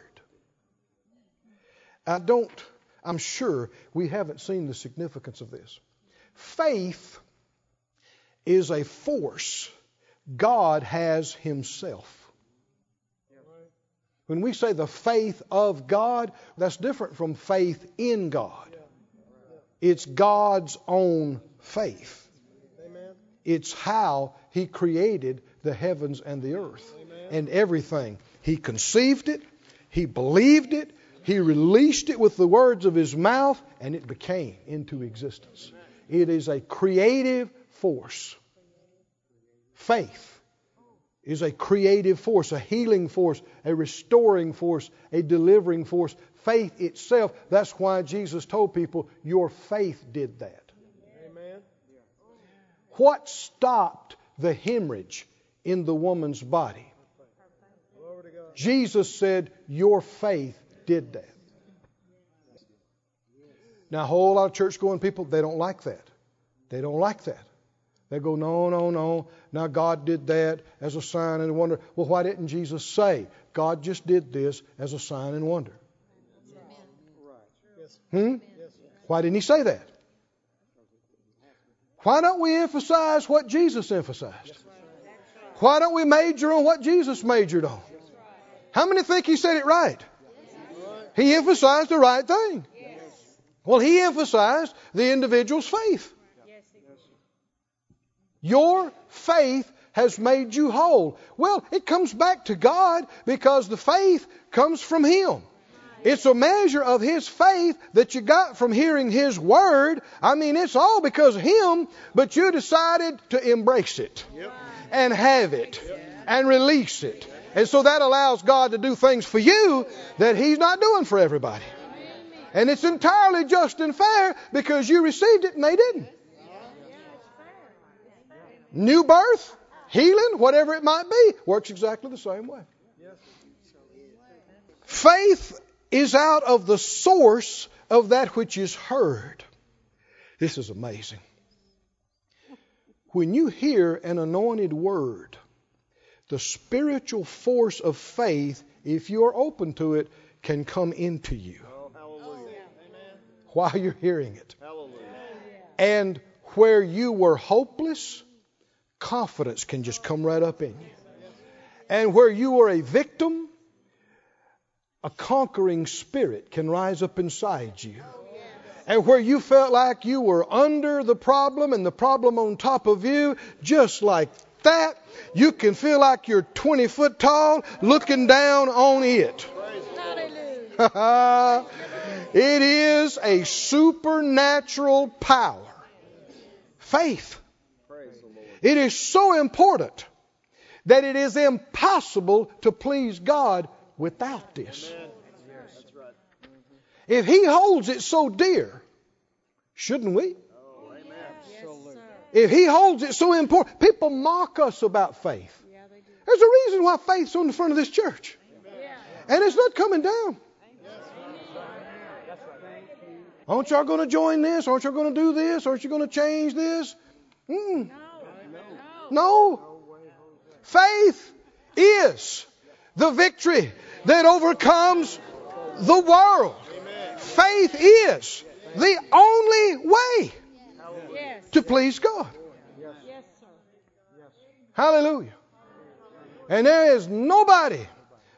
I don't, I'm sure we haven't seen the significance of this. Faith is a force God has Himself. When we say the faith of God, that's different from faith in God. It's God's own faith. It's how He created the heavens and the earth and everything. He conceived it, He believed it, He released it with the words of His mouth, and it became into existence. It is a creative force. Faith is a creative force, a healing force, a restoring force, a delivering force. Faith itself, that's why Jesus told people, Your faith did that. What stopped the hemorrhage in the woman's body? Jesus said, Your faith did that. Now, a whole lot of church going people, they don't like that. They don't like that. They go, no, no, no. Now God did that as a sign and a wonder. Well, why didn't Jesus say, God just did this as a sign and wonder? Hmm? Why didn't he say that? Why don't we emphasize what Jesus emphasized? Why don't we major on what Jesus majored on? How many think he said it right? He emphasized the right thing. Well, he emphasized the individual's faith. Your faith has made you whole. Well, it comes back to God because the faith comes from Him. It's a measure of His faith that you got from hearing His Word. I mean, it's all because of Him, but you decided to embrace it and have it and release it. And so that allows God to do things for you that He's not doing for everybody. And it's entirely just and fair because you received it and they didn't new birth, healing, whatever it might be, works exactly the same way. Faith is out of the source of that which is heard. This is amazing. When you hear an anointed word, the spiritual force of faith, if you are open to it, can come into you while you're hearing it. And where you were hopeless, confidence can just come right up in you. And where you were a victim, a conquering spirit can rise up inside you. And where you felt like you were under the problem and the problem on top of you, just like that, you can feel like you're 20 foot tall looking down on it. it is a supernatural power. Faith. It is so important that it is impossible to please God without this. If He holds it so dear, shouldn't we? If He holds it so important, people mock us about faith. There's a reason why faith's on the front of this church. And it's not coming down. Aren't y'all going to join this? Aren't y'all going to do this? Aren't you going to change this? Mm. No. Faith is the victory that overcomes the world. Faith is the only way to please God. Hallelujah. And there is nobody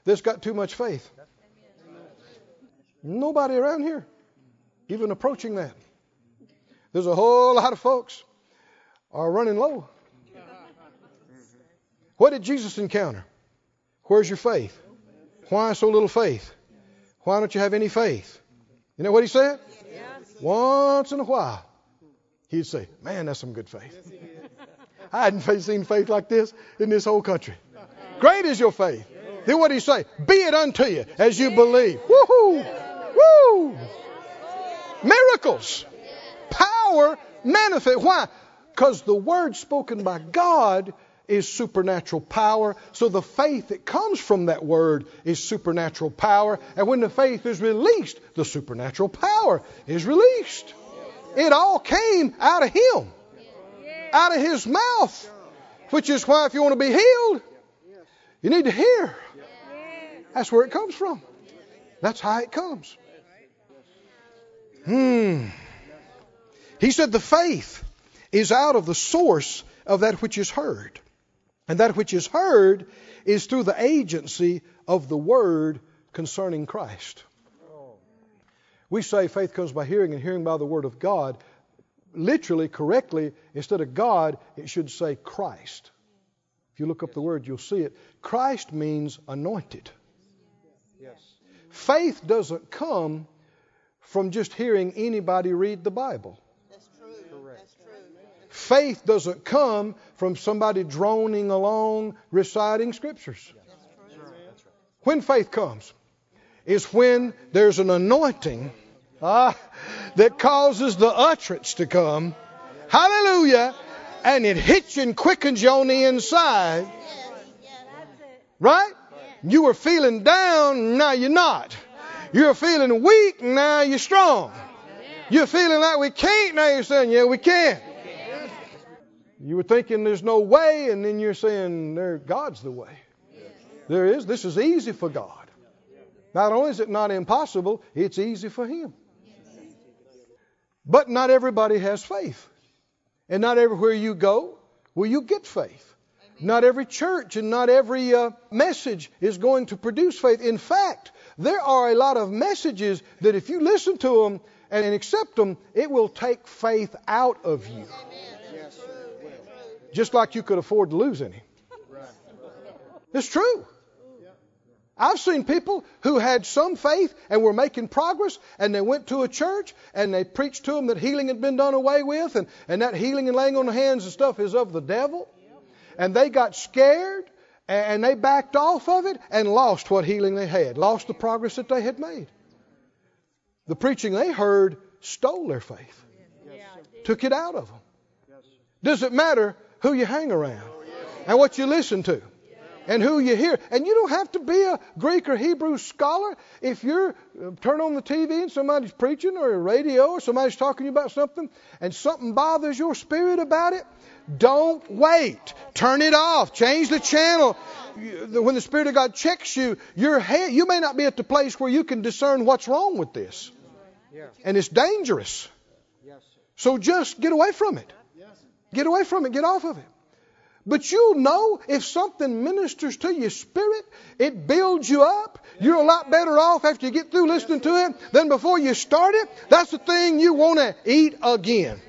that's got too much faith. Nobody around here even approaching that. There's a whole lot of folks are running low. What did Jesus encounter? Where's your faith? Why so little faith? Why don't you have any faith? You know what he said? Once in a while, he'd say, Man, that's some good faith. I hadn't seen faith like this in this whole country. Great is your faith. Then what did he say? Be it unto you as you believe. Woohoo! Woo! Miracles. Power manifest. Why? Because the word spoken by God is supernatural power. So the faith that comes from that word is supernatural power. And when the faith is released, the supernatural power is released. It all came out of Him, out of His mouth. Which is why, if you want to be healed, you need to hear. That's where it comes from. That's how it comes. Hmm. He said the faith is out of the source of that which is heard. And that which is heard is through the agency of the word concerning Christ. We say faith comes by hearing and hearing by the word of God. Literally, correctly, instead of God, it should say Christ. If you look up the word, you'll see it. Christ means anointed. Yes. Faith doesn't come from just hearing anybody read the Bible. That's true. That's true. Faith doesn't come from somebody droning along reciting scriptures. When faith comes is when there's an anointing ah, that causes the utterance to come. Hallelujah. And it hits you and quickens you on the inside. Right? You were feeling down, now you're not. You're feeling weak, now you're strong. You're feeling like we can't, now you're saying, yeah, we can. You were thinking there's no way, and then you're saying there, God's the way. There is. This is easy for God. Not only is it not impossible, it's easy for Him. But not everybody has faith. And not everywhere you go will you get faith. Not every church and not every uh, message is going to produce faith. In fact, there are a lot of messages that if you listen to them and accept them, it will take faith out of you. Just like you could afford to lose any. It's true. I've seen people who had some faith and were making progress, and they went to a church and they preached to them that healing had been done away with, and, and that healing and laying on the hands and stuff is of the devil. And they got scared and they backed off of it and lost what healing they had, lost the progress that they had made. The preaching they heard stole their faith, took it out of them. Does it matter who you hang around and what you listen to? and who you hear. And you don't have to be a Greek or Hebrew scholar. If you're uh, turn on the TV and somebody's preaching or a radio or somebody's talking to you about something and something bothers your spirit about it, don't wait. Turn it off. Change the channel. When the Spirit of God checks you, your head, you may not be at the place where you can discern what's wrong with this. And it's dangerous. So just get away from it. Get away from it. Get off of it. But you'll know if something ministers to your spirit, it builds you up. You're a lot better off after you get through listening to it than before you start it. That's the thing you want to eat again.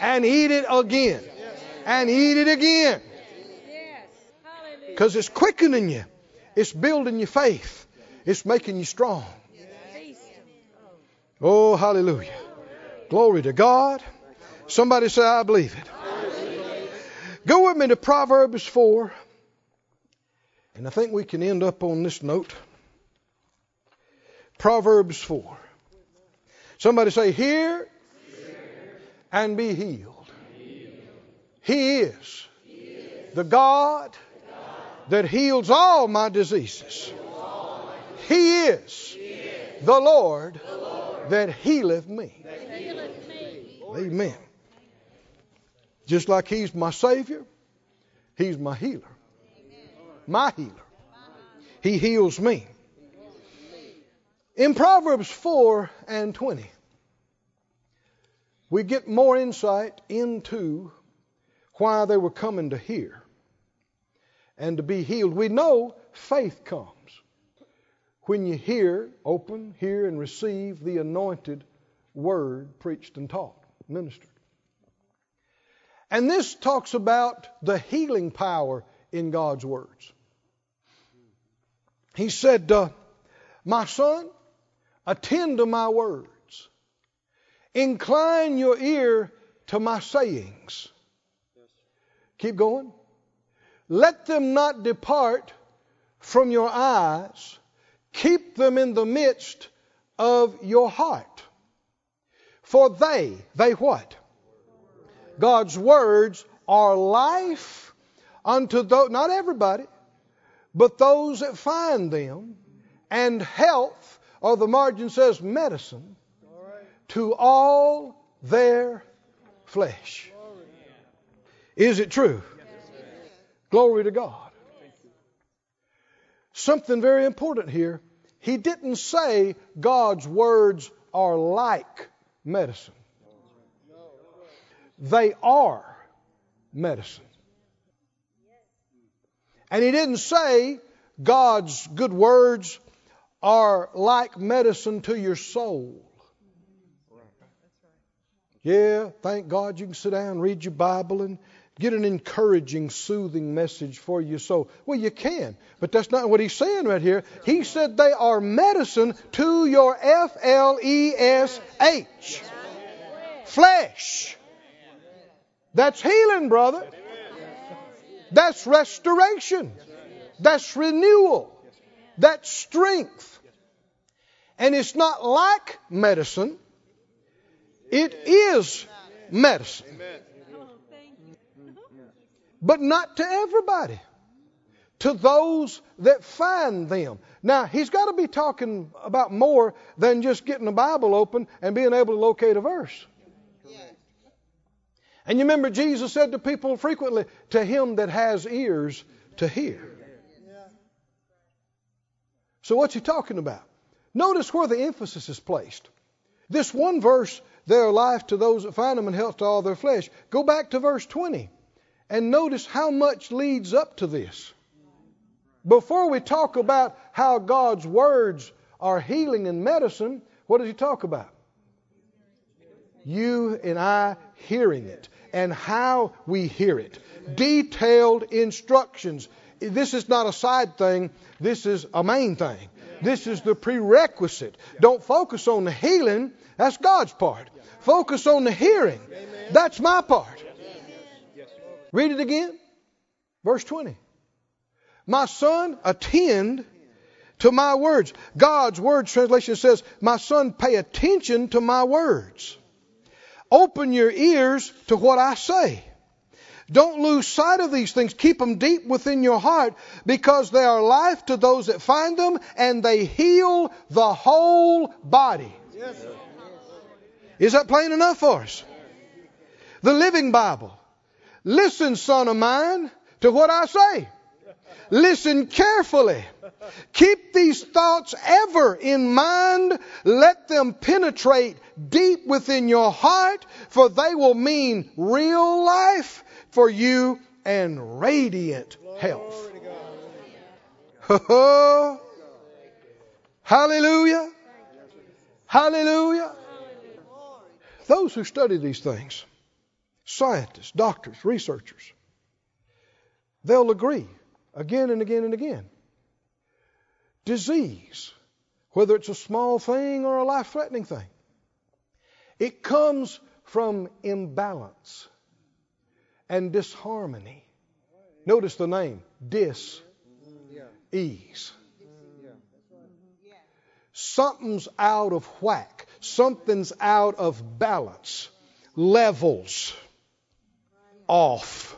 And eat it again. And eat it again. Because it's quickening you, it's building your faith, it's making you strong. Oh, hallelujah. Glory to God. Somebody say, I believe it. Go with me to Proverbs 4. And I think we can end up on this note. Proverbs 4. Somebody say, Hear and be healed. He is the God that heals all my diseases. He is the Lord that healeth me. Amen. Just like He's my Savior, He's my healer. My healer. He heals me. In Proverbs 4 and 20, we get more insight into why they were coming to hear and to be healed. We know faith comes when you hear, open, hear, and receive the anointed word preached and taught, ministered. And this talks about the healing power in God's words. He said, uh, My son, attend to my words, incline your ear to my sayings. Keep going. Let them not depart from your eyes, keep them in the midst of your heart. For they, they what? God's words are life unto those, not everybody, but those that find them, and health, or the margin says medicine, to all their flesh. Is it true? Glory to God. Something very important here. He didn't say God's words are like medicine. They are medicine. And he didn't say God's good words are like medicine to your soul. Yeah, thank God you can sit down, read your Bible, and get an encouraging, soothing message for your soul. Well, you can, but that's not what he's saying right here. He said they are medicine to your F L E S H. Flesh. That's healing, brother. That's restoration. That's renewal. That's strength. And it's not like medicine, it is medicine. But not to everybody. To those that find them. Now, he's got to be talking about more than just getting the Bible open and being able to locate a verse. And you remember Jesus said to people frequently, to him that has ears to hear. So what's he talking about? Notice where the emphasis is placed. This one verse, their life to those that find them and health to all their flesh. Go back to verse 20 and notice how much leads up to this. Before we talk about how God's words are healing and medicine, what does he talk about? You and I hearing it and how we hear it. Detailed instructions. This is not a side thing, this is a main thing. This is the prerequisite. Don't focus on the healing, that's God's part. Focus on the hearing, that's my part. Read it again. Verse 20. My son, attend to my words. God's word translation says, My son, pay attention to my words. Open your ears to what I say. Don't lose sight of these things. Keep them deep within your heart because they are life to those that find them and they heal the whole body. Yes. Is that plain enough for us? The Living Bible. Listen, son of mine, to what I say. Listen carefully. Keep these thoughts ever in mind. Let them penetrate deep within your heart, for they will mean real life for you and radiant health. Hallelujah. Hallelujah. Those who study these things, scientists, doctors, researchers, they'll agree again and again and again. Disease, whether it's a small thing or a life threatening thing, it comes from imbalance and disharmony. Notice the name dis ease. Something's out of whack, something's out of balance, levels off,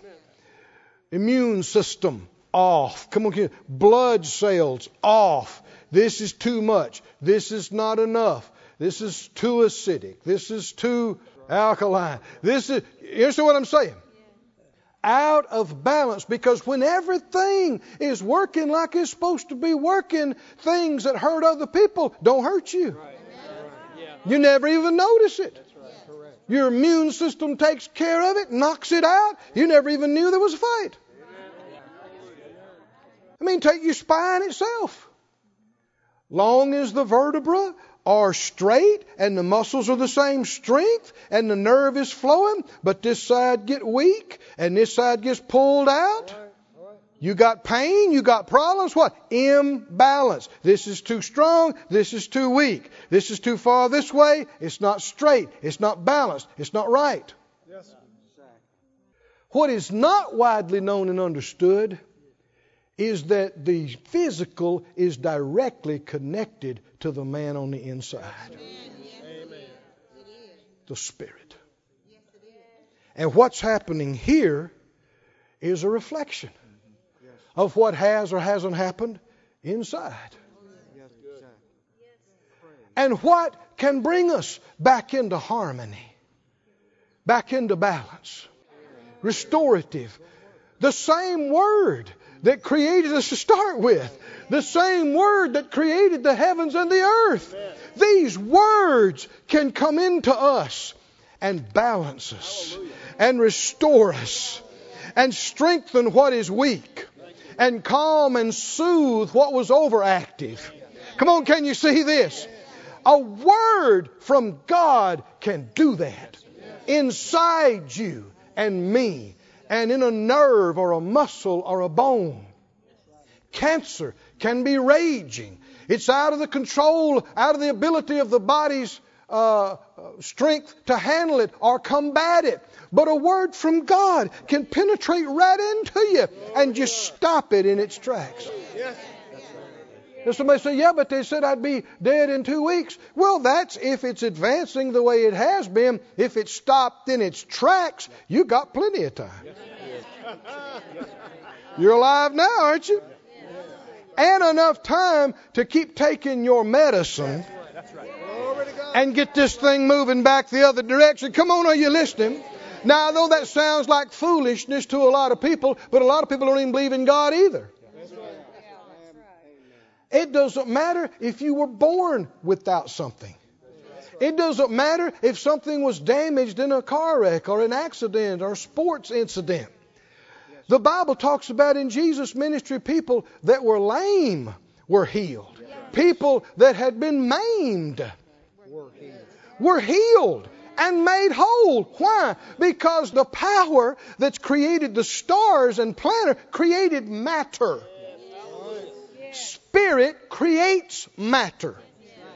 immune system off. Come on, blood cells off. This is too much. This is not enough. This is too acidic. This is too alkaline. This is, you understand what I'm saying? Out of balance because when everything is working like it's supposed to be working, things that hurt other people don't hurt you. You never even notice it. Your immune system takes care of it, knocks it out. You never even knew there was a fight. I mean, take your spine itself. Long as the vertebra are straight and the muscles are the same strength and the nerve is flowing, but this side get weak and this side gets pulled out, You got pain, you got problems, what? Imbalance. This is too strong, this is too weak. This is too far this way, it's not straight, it's not balanced, it's not right. Yes. What is not widely known and understood is that the physical is directly connected to the man on the inside. Amen. The spirit. And what's happening here is a reflection of what has or hasn't happened inside. And what can bring us back into harmony, back into balance, restorative. The same word that created us to start with. The same word that created the heavens and the earth. These words can come into us and balance us and restore us and strengthen what is weak and calm and soothe what was overactive. Come on, can you see this? A word from God can do that inside you and me and in a nerve or a muscle or a bone. Cancer can be raging. It's out of the control, out of the ability of the body's uh, strength to handle it or combat it. But a word from God can penetrate right into you and just stop it in its tracks. And somebody say, yeah, but they said I'd be dead in two weeks. Well, that's if it's advancing the way it has been. If it's stopped in its tracks, you got plenty of time. You're alive now, aren't you? And enough time to keep taking your medicine and get this thing moving back the other direction. Come on, are you listening? Now, I know that sounds like foolishness to a lot of people, but a lot of people don't even believe in God either. It doesn't matter if you were born without something. It doesn't matter if something was damaged in a car wreck or an accident or a sports incident. The Bible talks about in Jesus' ministry people that were lame were healed. People that had been maimed were healed and made whole. Why? Because the power that's created the stars and planet created matter. Spirit creates matter.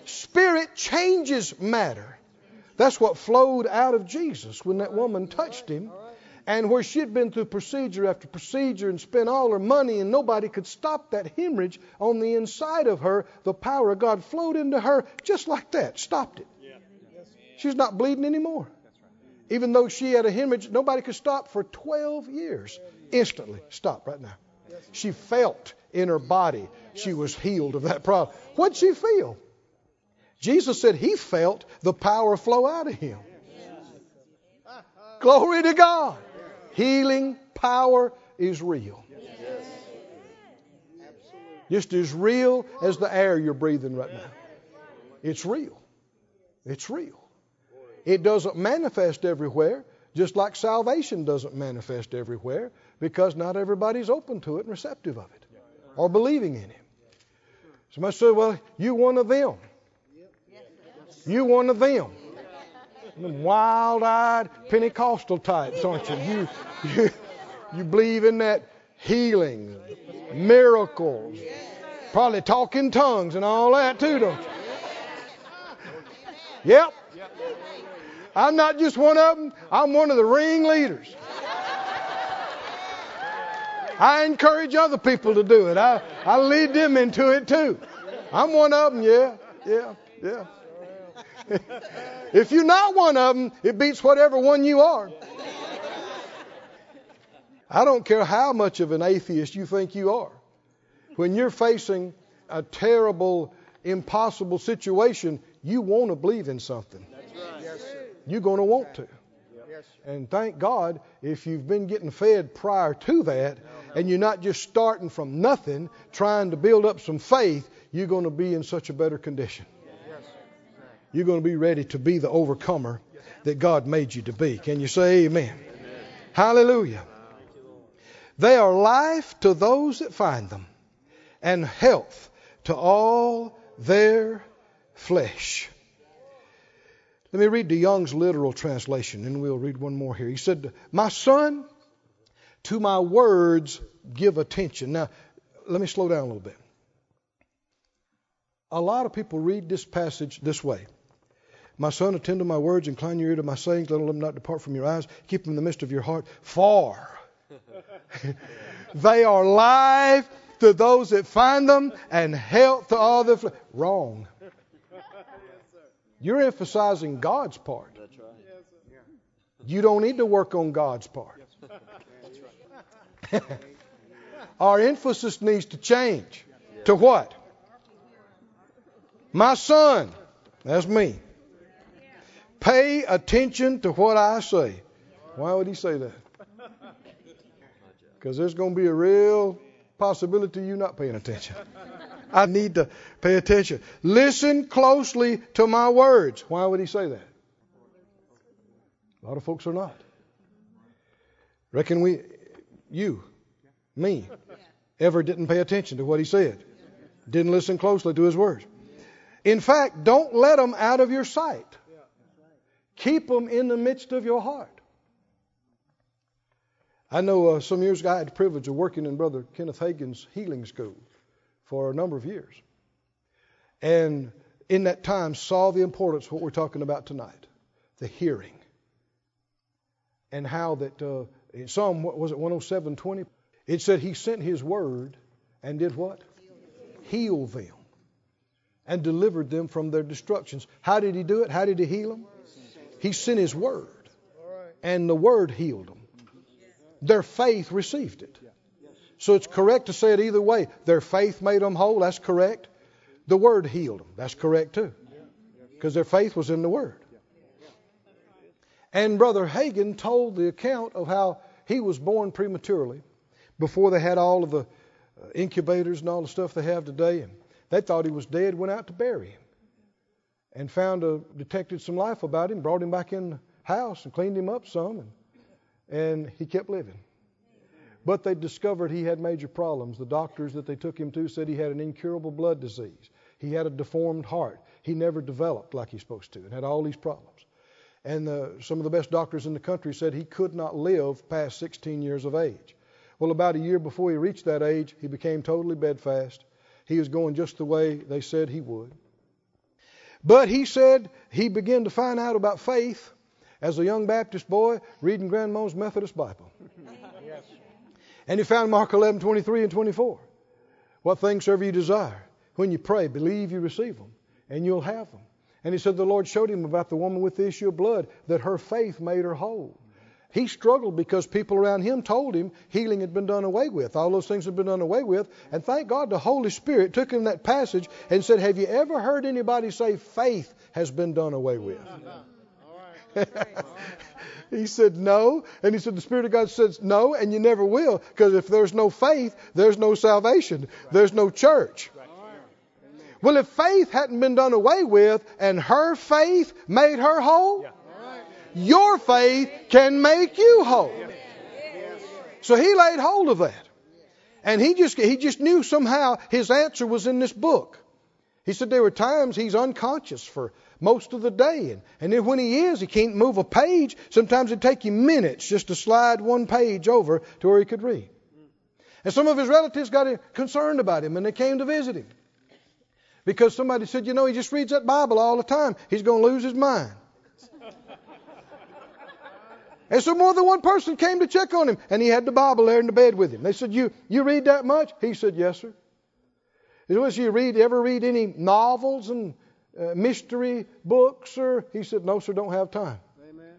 Spirit changes matter. That's what flowed out of Jesus when that woman touched him. And where she had been through procedure after procedure and spent all her money and nobody could stop that hemorrhage on the inside of her, the power of God flowed into her just like that, stopped it. She's not bleeding anymore. Even though she had a hemorrhage, nobody could stop for 12 years. Instantly, stop right now. She felt in her body she was healed of that problem. What'd she feel? Jesus said he felt the power flow out of him. Glory to God. Healing power is real. Yes. Just as real as the air you're breathing right now. It's real. It's real. It doesn't manifest everywhere, just like salvation doesn't manifest everywhere, because not everybody's open to it and receptive of it or believing in Him. Somebody said, Well, you one of them. You one of them. Them wild eyed Pentecostal types, aren't you? You, you? you believe in that healing, miracles, probably talking tongues and all that too, don't you? Yep. I'm not just one of them, I'm one of the ringleaders. I encourage other people to do it. I, I lead them into it too. I'm one of them, yeah, yeah, yeah. if you're not one of them, it beats whatever one you are. I don't care how much of an atheist you think you are. When you're facing a terrible, impossible situation, you want to believe in something. You're going to want to. And thank God if you've been getting fed prior to that and you're not just starting from nothing trying to build up some faith, you're going to be in such a better condition. You're going to be ready to be the overcomer that God made you to be. Can you say amen? amen. Hallelujah. They are life to those that find them and health to all their flesh. Let me read the Young's literal translation, and we'll read one more here. He said, My son, To my words, give attention. Now, let me slow down a little bit. A lot of people read this passage this way My son, attend to my words, incline your ear to my sayings, let them not depart from your eyes, keep them in the midst of your heart. far. they are life to those that find them and health to all the flesh. Wrong. You're emphasizing God's part. You don't need to work on God's part. Our emphasis needs to change. To what? My son, that's me. Pay attention to what I say. Why would he say that? Because there's going to be a real possibility of you not paying attention. I need to pay attention. Listen closely to my words. Why would he say that? A lot of folks are not. Reckon we, you, me, ever didn't pay attention to what he said, didn't listen closely to his words. In fact, don't let them out of your sight. Keep them in the midst of your heart. I know uh, some years ago I had the privilege of working in Brother Kenneth Hagin's healing school for a number of years. And in that time saw the importance of what we're talking about tonight, the hearing. And how that uh, in Psalm was it 107:20? It said he sent his word and did what? Heal them and delivered them from their destructions. How did he do it? How did he heal them? He sent his word. And the word healed them. Their faith received it. So it's correct to say it either way. Their faith made them whole. That's correct. The word healed them. That's correct too. Because their faith was in the word. And Brother Hagin told the account of how he was born prematurely before they had all of the uh, incubators and all the stuff they have today. And they thought he was dead, went out to bury him. And found a, detected some life about him, brought him back in the house and cleaned him up some. And, and he kept living. But they discovered he had major problems. The doctors that they took him to said he had an incurable blood disease. He had a deformed heart. He never developed like he's supposed to and had all these problems. And the, some of the best doctors in the country said he could not live past 16 years of age. Well, about a year before he reached that age, he became totally bedfast. He was going just the way they said he would. But he said he began to find out about faith as a young Baptist boy reading Grandma's Methodist Bible. Yes. And he found Mark 11, 23 and 24. What things soever you desire, when you pray, believe you receive them, and you'll have them. And he said the Lord showed him about the woman with the issue of blood, that her faith made her whole. He struggled because people around him told him healing had been done away with. All those things had been done away with. And thank God the Holy Spirit took him that passage and said, Have you ever heard anybody say faith has been done away with? he said, No. And he said, The Spirit of God says, No, and you never will, because if there's no faith, there's no salvation, there's no church. Well, if faith hadn't been done away with and her faith made her whole, your faith can make you whole. So he laid hold of that. And he just, he just knew somehow his answer was in this book. He said there were times he's unconscious for most of the day. And, and then when he is, he can't move a page. Sometimes it'd take him minutes just to slide one page over to where he could read. And some of his relatives got concerned about him and they came to visit him. Because somebody said, you know, he just reads that Bible all the time. He's going to lose his mind. And so more than one person came to check on him, and he had the Bible there in the bed with him. They said, "You you read that much?" He said, "Yes, sir." He was you read ever read any novels and uh, mystery books, or he said, "No, sir, don't have time." Amen.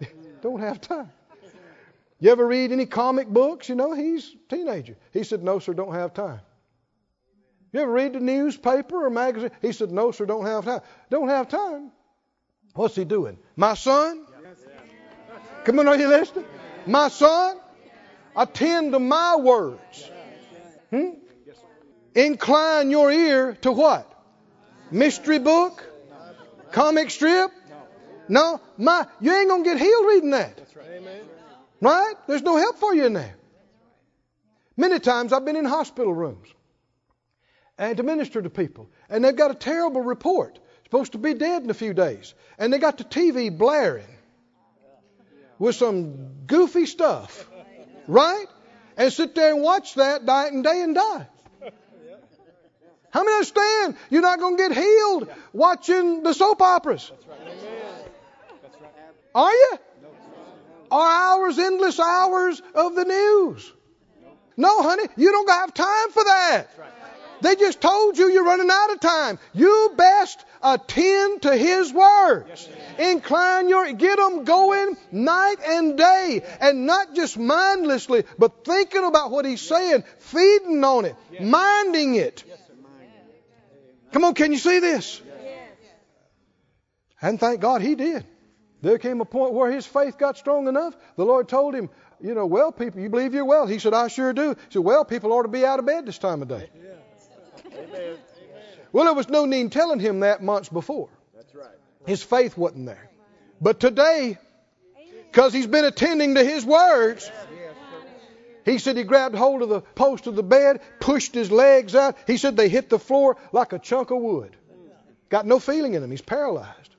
don't have time. You ever read any comic books? You know, he's a teenager. He said, "No, sir, don't have time." You ever read the newspaper or magazine? He said, "No, sir, don't have time." Don't have time. What's he doing? My son, Come on, are you listening? My son, attend to my words. Hmm? Incline your ear to what? Mystery book? Comic strip? No, my you ain't gonna get healed reading that. Right? There's no help for you in there. Many times I've been in hospital rooms and to minister to people, and they've got a terrible report. Supposed to be dead in a few days, and they got the TV blaring with some goofy stuff. Right? And sit there and watch that night and day and die. How many understand you're not going to get healed watching the soap operas? Are you? Are hours, endless hours of the news? No, honey, you don't have time for that. They just told you you're running out of time. You best attend to His words. Incline your, get them going night and day, and not just mindlessly, but thinking about what He's saying, feeding on it, minding it. Come on, can you see this? And thank God He did. There came a point where his faith got strong enough. The Lord told him, you know, well, people, you believe you're well? He said, I sure do. He said, well, people ought to be out of bed this time of day. Well, there was no need telling him that months before. That's right. His faith wasn't there. But today, because he's been attending to his words, he said he grabbed hold of the post of the bed, pushed his legs out. He said they hit the floor like a chunk of wood. Got no feeling in him. He's paralyzed.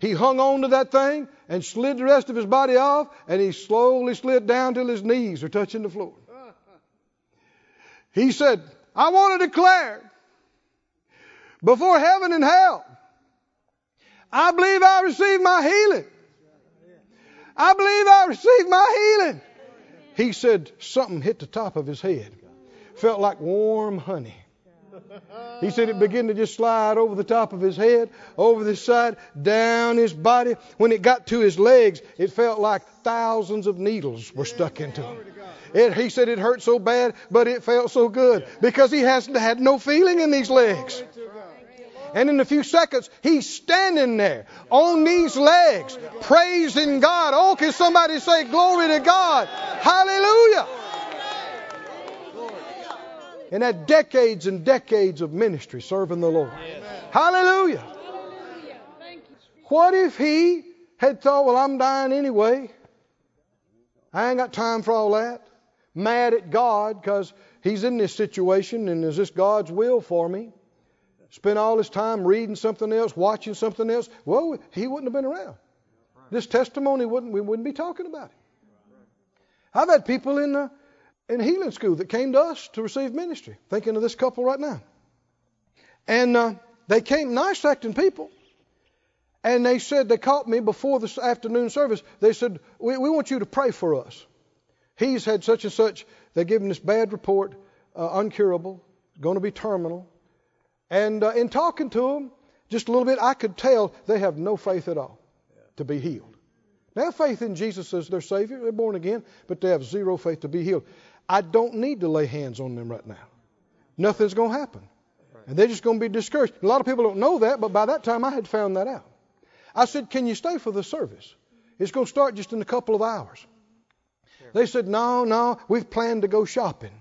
He hung on to that thing and slid the rest of his body off, and he slowly slid down till his knees are touching the floor. He said, I want to declare before heaven and hell, I believe I received my healing. I believe I received my healing. He said something hit the top of his head. Felt like warm honey. He said it began to just slide over the top of his head, over the side, down his body. When it got to his legs, it felt like thousands of needles were stuck into him. It, he said it hurt so bad, but it felt so good because he hasn't had no feeling in these legs. And in a few seconds, he's standing there on these legs, praising God. Oh, can somebody say glory to God? Hallelujah and had decades and decades of ministry serving the Lord. Hallelujah. What if he had thought, well, I'm dying anyway? I ain't got time for all that. Mad at God because he's in this situation and is this God's will for me? Spend all his time reading something else, watching something else. Well, he wouldn't have been around. This testimony wouldn't we wouldn't be talking about it. I've had people in the in healing school that came to us to receive ministry. Thinking of this couple right now. And uh, they came nice acting people. And they said, they caught me before this afternoon service. They said, we, we want you to pray for us. He's had such and such. They're giving this bad report, uh, uncurable, going to be terminal. And uh, in talking to them, just a little bit, I could tell they have no faith at all to be healed. They have faith in Jesus as their Savior. They're born again, but they have zero faith to be healed. I don't need to lay hands on them right now. Nothing's going to happen. And they're just going to be discouraged. A lot of people don't know that, but by that time I had found that out. I said, Can you stay for the service? It's going to start just in a couple of hours. They said, No, no, we've planned to go shopping.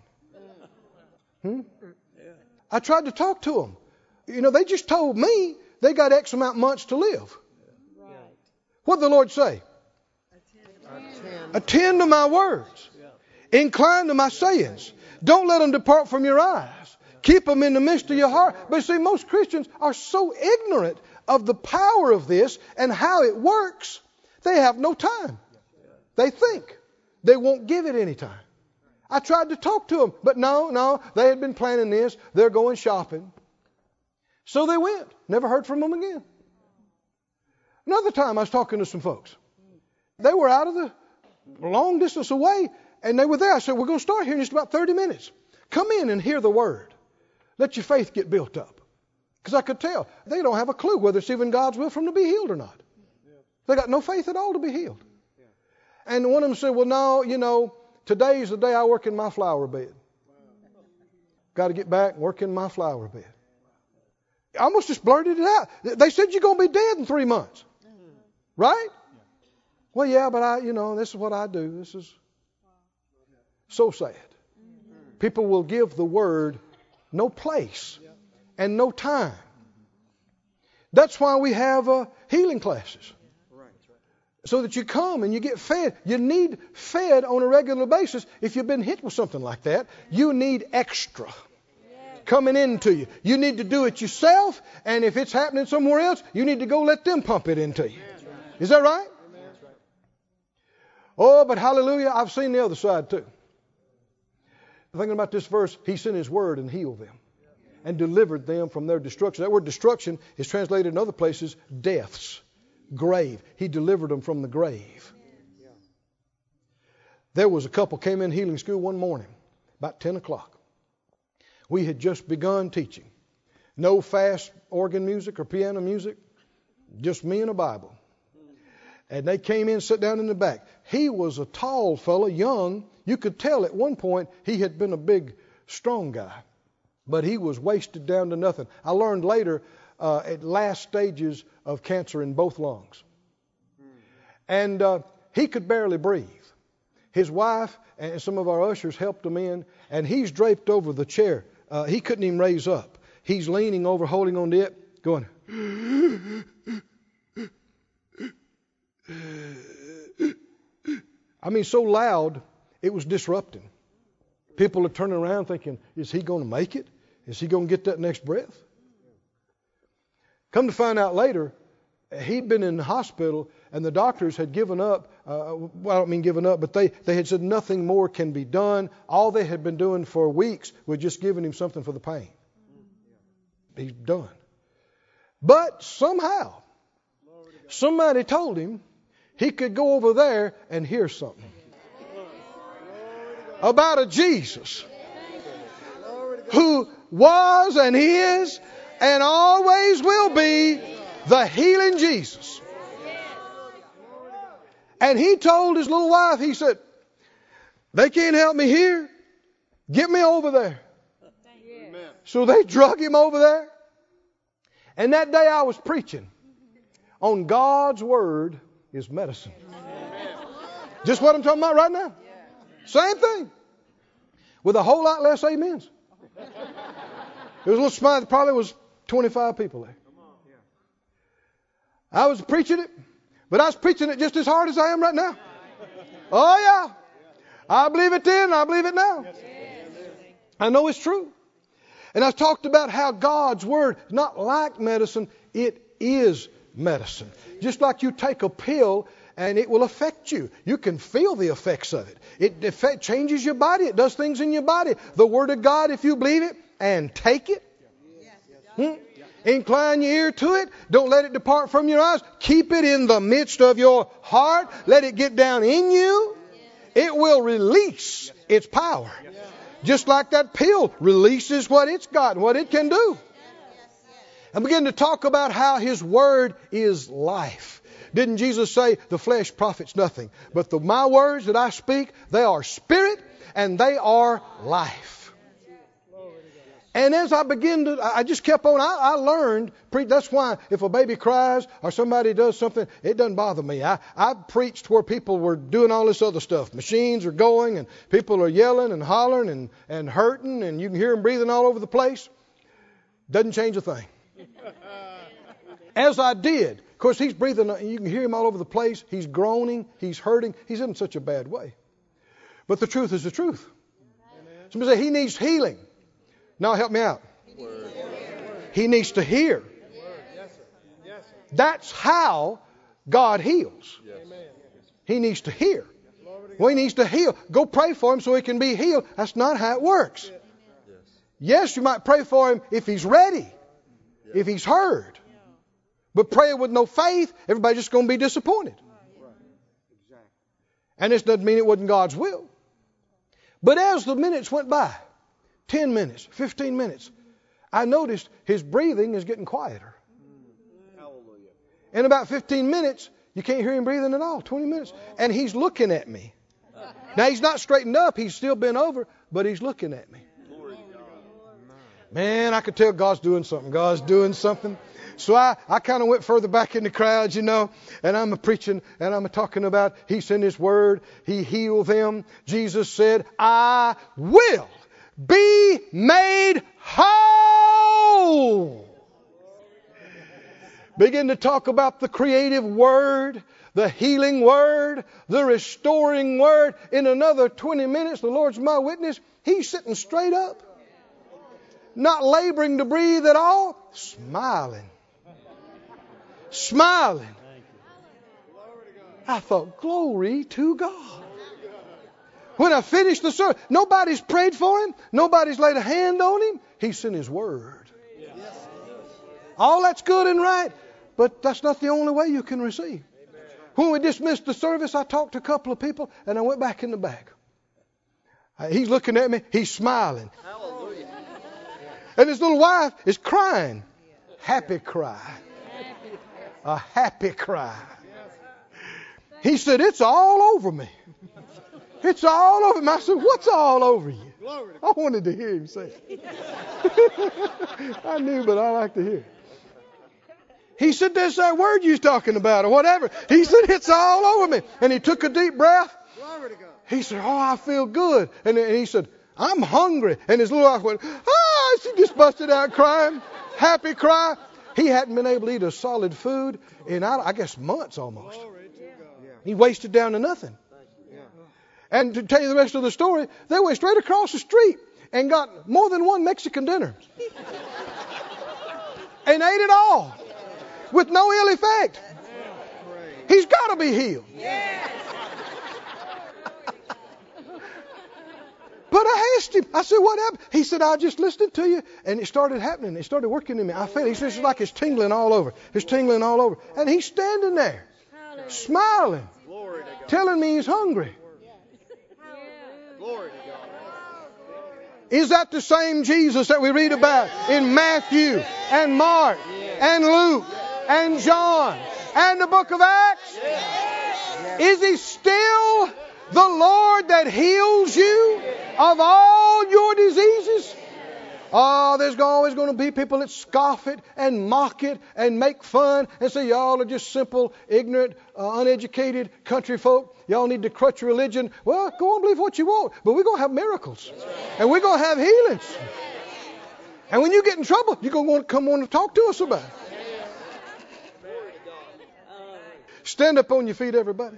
Hmm? I tried to talk to them. You know, they just told me they got X amount of months to live. What did the Lord say? Attend, Attend to my words. Incline to my sayings. Don't let them depart from your eyes. Keep them in the midst of your heart. But see, most Christians are so ignorant of the power of this and how it works, they have no time. They think they won't give it any time. I tried to talk to them, but no, no, they had been planning this. They're going shopping. So they went. Never heard from them again. Another time I was talking to some folks. They were out of the long distance away and they were there. I said, We're going to start here in just about 30 minutes. Come in and hear the word. Let your faith get built up. Because I could tell they don't have a clue whether it's even God's will for them to be healed or not. They got no faith at all to be healed. And one of them said, Well, no, you know, today's the day I work in my flower bed. Got to get back and work in my flower bed. I almost just blurted it out. They said you're going to be dead in three months. Right? Well, yeah, but I, you know, this is what I do. This is so sad. People will give the word no place and no time. That's why we have uh, healing classes. So that you come and you get fed. You need fed on a regular basis. If you've been hit with something like that, you need extra coming into you. You need to do it yourself, and if it's happening somewhere else, you need to go let them pump it into you. Is that right? Oh, but hallelujah, I've seen the other side too. Thinking about this verse, He sent His word and healed them and delivered them from their destruction. That word destruction is translated in other places deaths, grave. He delivered them from the grave. There was a couple came in healing school one morning, about 10 o'clock. We had just begun teaching. No fast organ music or piano music, just me and a Bible. And they came in, sat down in the back. He was a tall fellow, young. You could tell at one point he had been a big, strong guy, but he was wasted down to nothing. I learned later uh, at last stages of cancer in both lungs. And uh, he could barely breathe. His wife and some of our ushers helped him in, and he's draped over the chair. Uh, he couldn't even raise up. He's leaning over, holding on to it, going. I mean, so loud, it was disrupting. People are turning around thinking, is he going to make it? Is he going to get that next breath? Come to find out later, he'd been in the hospital and the doctors had given up. Uh, well, I don't mean given up, but they, they had said nothing more can be done. All they had been doing for weeks was just giving him something for the pain. He's done. But somehow, somebody told him he could go over there and hear something about a Jesus who was and is and always will be the healing Jesus. And he told his little wife, he said, They can't help me here. Get me over there. So they drug him over there. And that day I was preaching on God's Word is medicine. Just what I'm talking about right now. Same thing. With a whole lot less amens. There was a little smile, probably was 25 people there. I was preaching it. But I was preaching it just as hard as I am right now. Oh, yeah. I believe it then, I believe it now. I know it's true. And I've talked about how God's Word is not like medicine, it is medicine. Just like you take a pill and it will affect you. You can feel the effects of it. It effect, changes your body, it does things in your body. The Word of God, if you believe it and take it, hmm? Incline your ear to it. Don't let it depart from your eyes. Keep it in the midst of your heart. Let it get down in you. It will release its power. Just like that pill releases what it's got and what it can do. And begin to talk about how His Word is life. Didn't Jesus say, the flesh profits nothing, but the, my words that I speak, they are spirit and they are life. And as I begin to, I just kept on. I, I learned. That's why if a baby cries or somebody does something, it doesn't bother me. I, I preached where people were doing all this other stuff. Machines are going and people are yelling and hollering and, and hurting and you can hear them breathing all over the place. Doesn't change a thing. As I did. Of course, he's breathing. Uh, you can hear him all over the place. He's groaning. He's hurting. He's in such a bad way. But the truth is the truth. Somebody say he needs healing. Now help me out. He needs to hear. That's how God heals. He needs to hear. Well, he needs to heal. Go pray for him so he can be healed. That's not how it works. Yes, you might pray for him if he's ready, if he's heard. But praying with no faith, everybody's just going to be disappointed. And this doesn't mean it wasn't God's will. But as the minutes went by, 10 minutes, 15 minutes, I noticed his breathing is getting quieter. In about 15 minutes, you can't hear him breathing at all. 20 minutes. And he's looking at me. Now, he's not straightened up. He's still bent over, but he's looking at me. Man, I could tell God's doing something. God's doing something. So I, I kind of went further back in the crowd, you know, and I'm a preaching and I'm a talking about He sent His word, He healed them. Jesus said, I will be made whole. Begin to talk about the creative word, the healing word, the restoring word. In another 20 minutes, the Lord's my witness, he's sitting straight up, not laboring to breathe at all, smiling. Smiling. I thought, glory to God. When I finished the service, nobody's prayed for him. Nobody's laid a hand on him. He sent his word. All that's good and right, but that's not the only way you can receive. When we dismissed the service, I talked to a couple of people and I went back in the back. Uh, he's looking at me, he's smiling. Hallelujah. And his little wife is crying. Happy cry. A happy cry. He said, It's all over me. It's all over me. I said, What's all over you? I wanted to hear him say it. I knew, but I like to hear. He said, There's that word you was talking about, or whatever. He said, It's all over me. And he took a deep breath. He said, Oh, I feel good. And, he said, I'm hungry. And his little wife went, ah, Ah, she just busted out crying. Happy cry. He hadn't been able to eat a solid food in, I guess, months almost. He wasted down to nothing. And to tell you the rest of the story, they went straight across the street and got more than one Mexican dinner. and ate it all with no ill effect. He's got to be healed. But I asked him, I said, what happened? He said, I just listened to you, and it started happening. It started working in me. I felt. He said, it's like it's tingling all over. It's tingling all over. And he's standing there, smiling, telling me he's hungry. Is that the same Jesus that we read about in Matthew and Mark and Luke and John and the book of Acts? Is he still the Lord that heals you of all your diseases? Oh, there's always going to be people that scoff it and mock it and make fun and say, y'all are just simple, ignorant, uh, uneducated country folk. Y'all need to crutch religion. Well, go on, and believe what you want, but we're going to have miracles. And we're going to have healings. And when you get in trouble, you're going to want to come on and talk to us about it. Stand up on your feet, everybody.